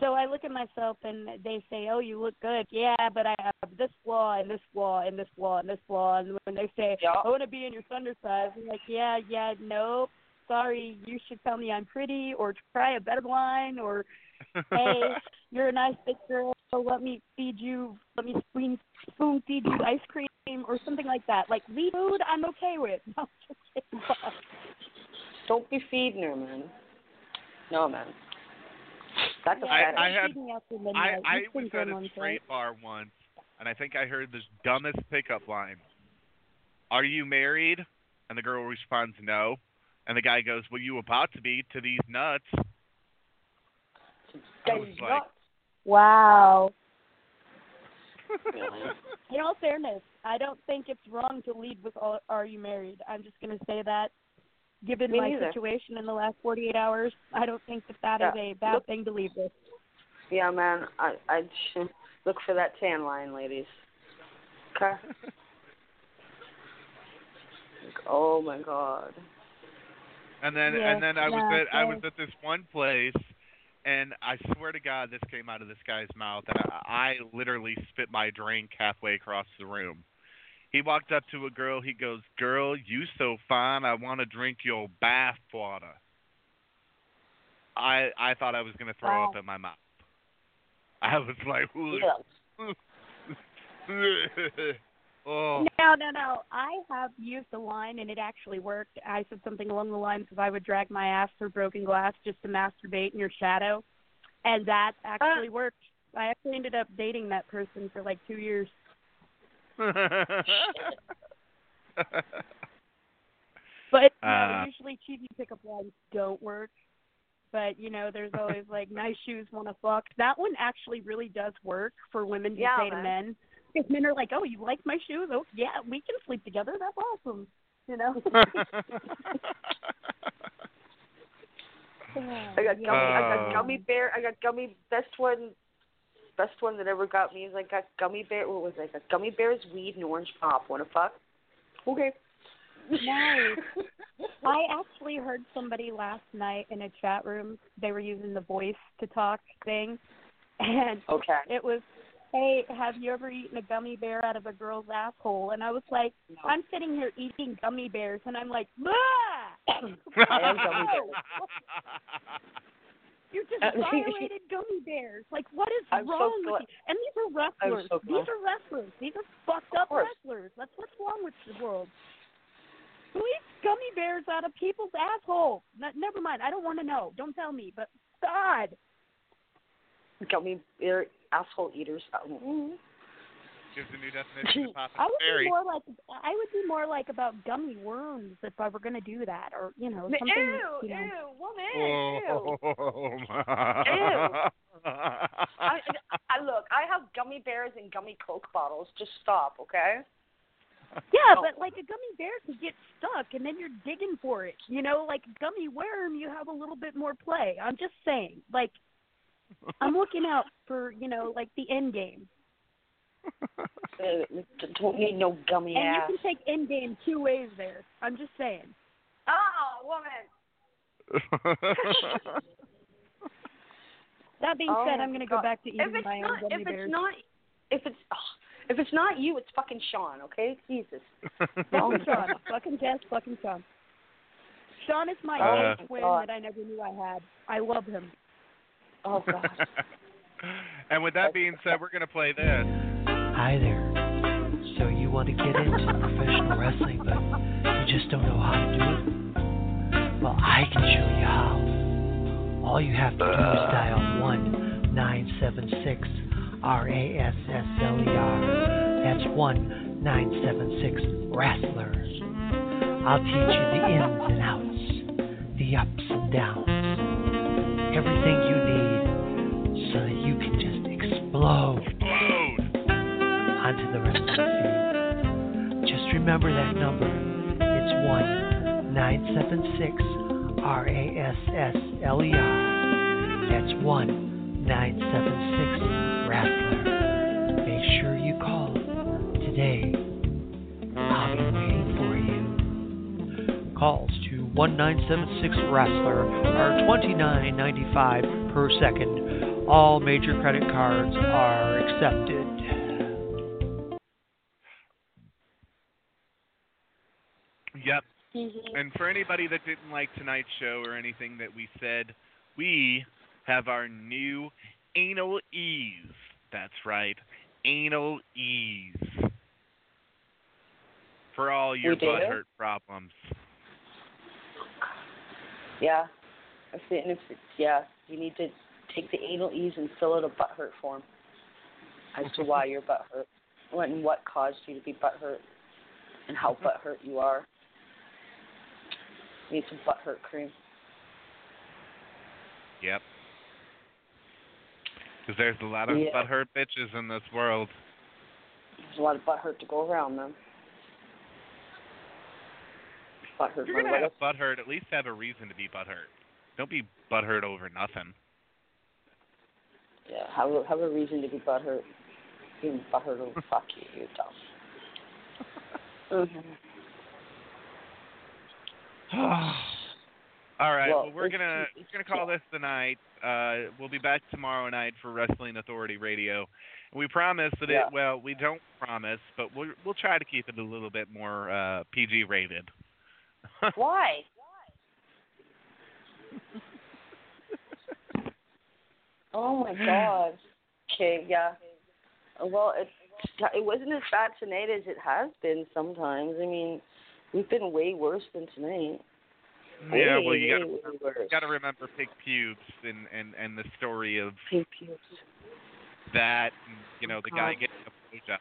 G: So I look at myself and they say, "Oh, you look good." Yeah, but I have this flaw and this flaw and this flaw and this flaw. And when they say,
D: Yeah.
G: "I want to be in your thunder size," I'm like, "Yeah, yeah, nope. Sorry, you should tell me I'm pretty or try a better line or hey, (laughs) you're a nice big girl, so let me feed you, let me spoon, spoon feed you ice cream or something like that. Like lead food, I'm okay with. (laughs) No.
D: Don't be feeding her, man. No, man. That's a
G: yeah,
D: fetish.
C: I had- I
G: midnight.
C: I was at a straight
G: right?
C: bar once, and I think I heard this dumbest pickup line. Are you married? And the girl responds, No. And the guy goes, Well, you about to be to these nuts. I was like.
G: Wow. (laughs) In all fairness, I don't think it's wrong to lead with "Are are you married?" I'm just going to say that. Given
D: Me
G: my
D: neither.
G: situation in the last 48 hours, I don't think that that is
D: Yeah.
G: a bad
D: Look-
G: thing to leave with.
D: Yeah, man. I I look for that tan line, ladies. Okay. (laughs) Like, oh my god.
C: And then
G: Yeah,
C: and then I was
G: yeah,
C: at I was at this one place, and I swear to God, this came out of this guy's mouth, and I, I literally spit my drink halfway across the room. He walked up to a girl. He goes, "Girl, you so fine. I want to drink your bath water." I I thought I was gonna throw
G: Wow.
C: up in my mouth. (laughs) I was like,
D: Yeah. (laughs)
C: "Oh,
G: No, no, no. I have used the line and it actually worked. I said something along the lines of I would drag my ass through broken glass just to masturbate in your shadow. And that ah. actually worked. I actually ended up dating that person for like two years. But you know,
C: Uh.
G: usually cheesy pickup lines don't work. But you know, there's always like (laughs) nice shoes, wanna fuck. That one actually really does work for women to
D: Yeah,
G: say to men. Because men are like, "Oh, you like my shoes? Oh, yeah, we can sleep together. That's awesome." You know. (laughs) (laughs)
D: I got gummy. I got gummy bear. I got gummy. Best one. Best one that ever got me is I got gummy bear. What was it? I got gummy bears, weed, and orange pop. Wanna fuck? Okay.
G: Nice. (laughs) I actually heard somebody last night in a chat room. They were using the voice to talk thing, and
D: Okay.
G: it was, "Hey, have you ever eaten a gummy bear out of a girl's asshole?" And I was like,
D: No.
G: "I'm sitting here eating gummy bears," and I'm like, "Ah!" (laughs)
D: I am gummy bears. (laughs)
G: You just
D: Uh, (laughs)
G: violated gummy bears. Like, what is
D: I'm so
G: wrong with you? And these are wrestlers.
D: so
G: these are wrestlers. These are fucked up wrestlers. That's what's wrong with the world. Who eats gummy bears out of people's assholes? Ne- never mind. I don't want to know. Don't tell me. But God,
D: Gummy bear asshole eaters. Mm.
C: Gives a new definition of Papa
G: I would
C: Fairy.
G: be more like I would be more like about gummy worms if I were going to do that, or you know something.
D: Ew,
G: you know.
D: ew, woman, ew.
C: Whoa. (laughs)
D: I, I look. I have gummy bears and gummy Coke bottles. Just stop, okay?
G: Yeah,
D: Oh.
G: but like a gummy bear could get stuck, and then you're digging for it. You know, like gummy worm, you have a little bit more play. I'm just saying, like, I'm looking out for you know, like the end game, (laughs)
D: don't need no gummy
G: and
D: ass.
G: you can take end game two ways there. I'm just saying.
D: Oh, woman. (laughs)
G: That being
D: Oh
G: said, I'm gonna go back to
D: if
G: eating
D: it's
G: my
D: not,
G: own gummy
D: if
G: bears.
D: it's not, if it's, ugh, if it's not you, it's fucking Sean. Okay, Jesus. (laughs)
G: fucking Sean, fucking Jess, fucking Sean. Sean is my
C: Uh,
G: twin
D: God.
G: that I never knew I had. I love him.
D: Oh God.
C: and with that being said, we're gonna play this.
J: Hi there. So you want to get into professional wrestling, but you just don't know how to do it? Well, I can show you how. All you have to do is uh. dial one nine seven six R A S S L E R. That's one nine seven six wrestlers. I'll teach you the ins and outs, the ups and downs, everything you need so that you can just explode onto the wrestling scene. Just remember that number. It's one nine seven six R A S S L E R. That's one nine seven six wrestler. Make sure you call today. I'll be waiting for you. Calls to one nine seven six wrestler are twenty nine ninety five per second. All major credit cards are accepted.
C: Yep.
D: Mm-hmm.
C: And for anybody that didn't like tonight's show or anything that we said, we have our new anal ease. That's right, anal ease. For all your butt hurt problems.
D: Yeah. I see. And if it's, yeah, you need to take the anal ease and fill out a butt hurt form as to why your (laughs) butt hurt, and what caused you to be butt hurt, and how (laughs) butt hurt you are. Need some butt hurt cream.
C: Yep. Because there's a lot of
D: Yeah.
C: butt hurt bitches in this world.
D: There's a lot of butt hurt to go around, man. Butt hurt.
C: You're
D: my
C: gonna have butt hurt, at least have a reason to be butt hurt. Don't be butt hurt over nothing.
D: Yeah, have a have a reason to be butt hurt. Being butt hurt over fuck you, you dumb. (laughs) Mhm. (sighs)
C: All right.
D: Well,
C: Well, we're gonna we're gonna call this the night. Uh, we'll be back tomorrow night for Wrestling Authority Radio. And we promise that
D: Yeah.
C: it. Well, we don't promise, but we'll we'll try to keep it a little bit more uh, PG rated.
D: Why? (laughs) Why? Oh my god. Okay, yeah. Well, it it wasn't as bad tonight as it has been sometimes. I mean, we've been way worse than tonight.
C: yeah.
D: Way,
C: Well, you gotta remember,
D: worse.
C: gotta remember pig pubes and and and the story of
D: Pig pubes.
C: that. And, you know, the guy
D: God.
C: getting a blowjob.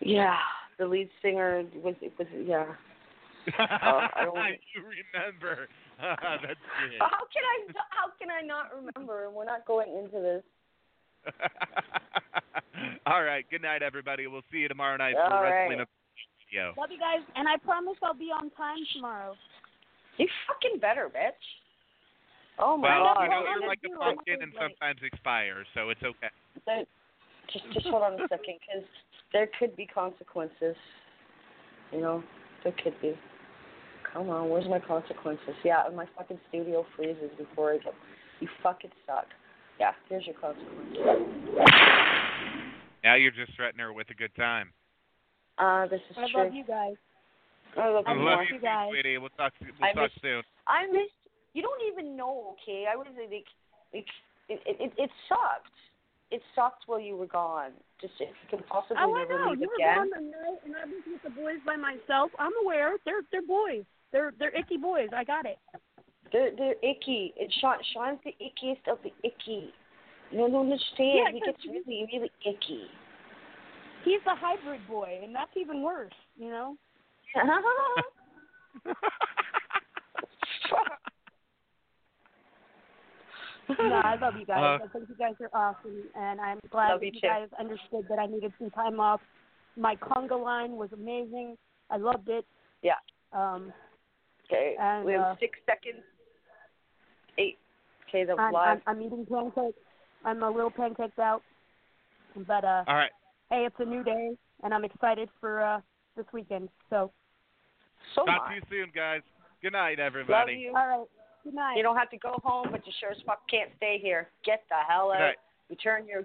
D: Yeah, the lead singer was was yeah. Oh, (laughs) I don't-
C: you remember? (laughs) That's good.
D: How can I how can I not remember? We're not going into this. (laughs)
C: All right. Good night, everybody. We'll see you tomorrow night
D: All
C: for
D: right.
C: Wrestling Radio.
G: Love you guys, and I promise I'll be on time tomorrow.
D: You fucking better, bitch. Oh my
C: well,
D: god.
C: you know, you're like a
G: gonna
C: pumpkin and
G: gonna, like-
C: sometimes expire, so it's okay.
D: There- just just hold on a second, because there could be consequences. You know, there could be. Come on, where's my consequences? Yeah, my fucking studio freezes before I get. You fucking suck. Yeah, here's your consequences.
C: Now you're just threatening her with a good time.
D: Uh, this is
G: I
D: true.
G: love you guys.
D: I love
C: I
D: you
C: love
D: more.
C: you, too, sweetie. We'll talk. We'll
D: I
C: talk
D: miss-
C: soon.
D: I missed. You don't even know, okay? I was like, like it, it, it, it sucked. It sucked while you were gone. Just if you can possibly
G: Oh, I
D: never
G: know.
D: leave
G: You were gone the night, and I was with the boys by myself. I'm aware. They're they're boys. They're they're icky boys. I got it.
D: They're they're icky. And Sean Sean's the ickiest of the icky. You don't understand.
G: Yeah,
D: he
G: 'cause
D: gets really really icky.
G: He's the hybrid boy, and that's even worse. You know. (laughs) no, I love you guys.
D: Uh,
G: I think you guys are awesome, and I'm glad that
D: you
G: guys understood that I needed some time off. My conga line was amazing. I loved it.
D: Yeah.
G: Um,
D: Okay.
G: And,
D: we have
G: uh,
D: six seconds. Eight. Okay, the
G: I'm,
D: live.
G: I'm, I'm eating pancakes. I'm a little pancaked out, but uh,
C: All right.
G: Hey, it's a new day, and I'm excited for uh, this weekend. So,
D: so
C: Talk to you soon, guys. Good night, everybody.
D: Love you.
G: all right. Good night.
D: You don't have to go home, but you sure as fuck can't stay here. Get the hell out. Return your.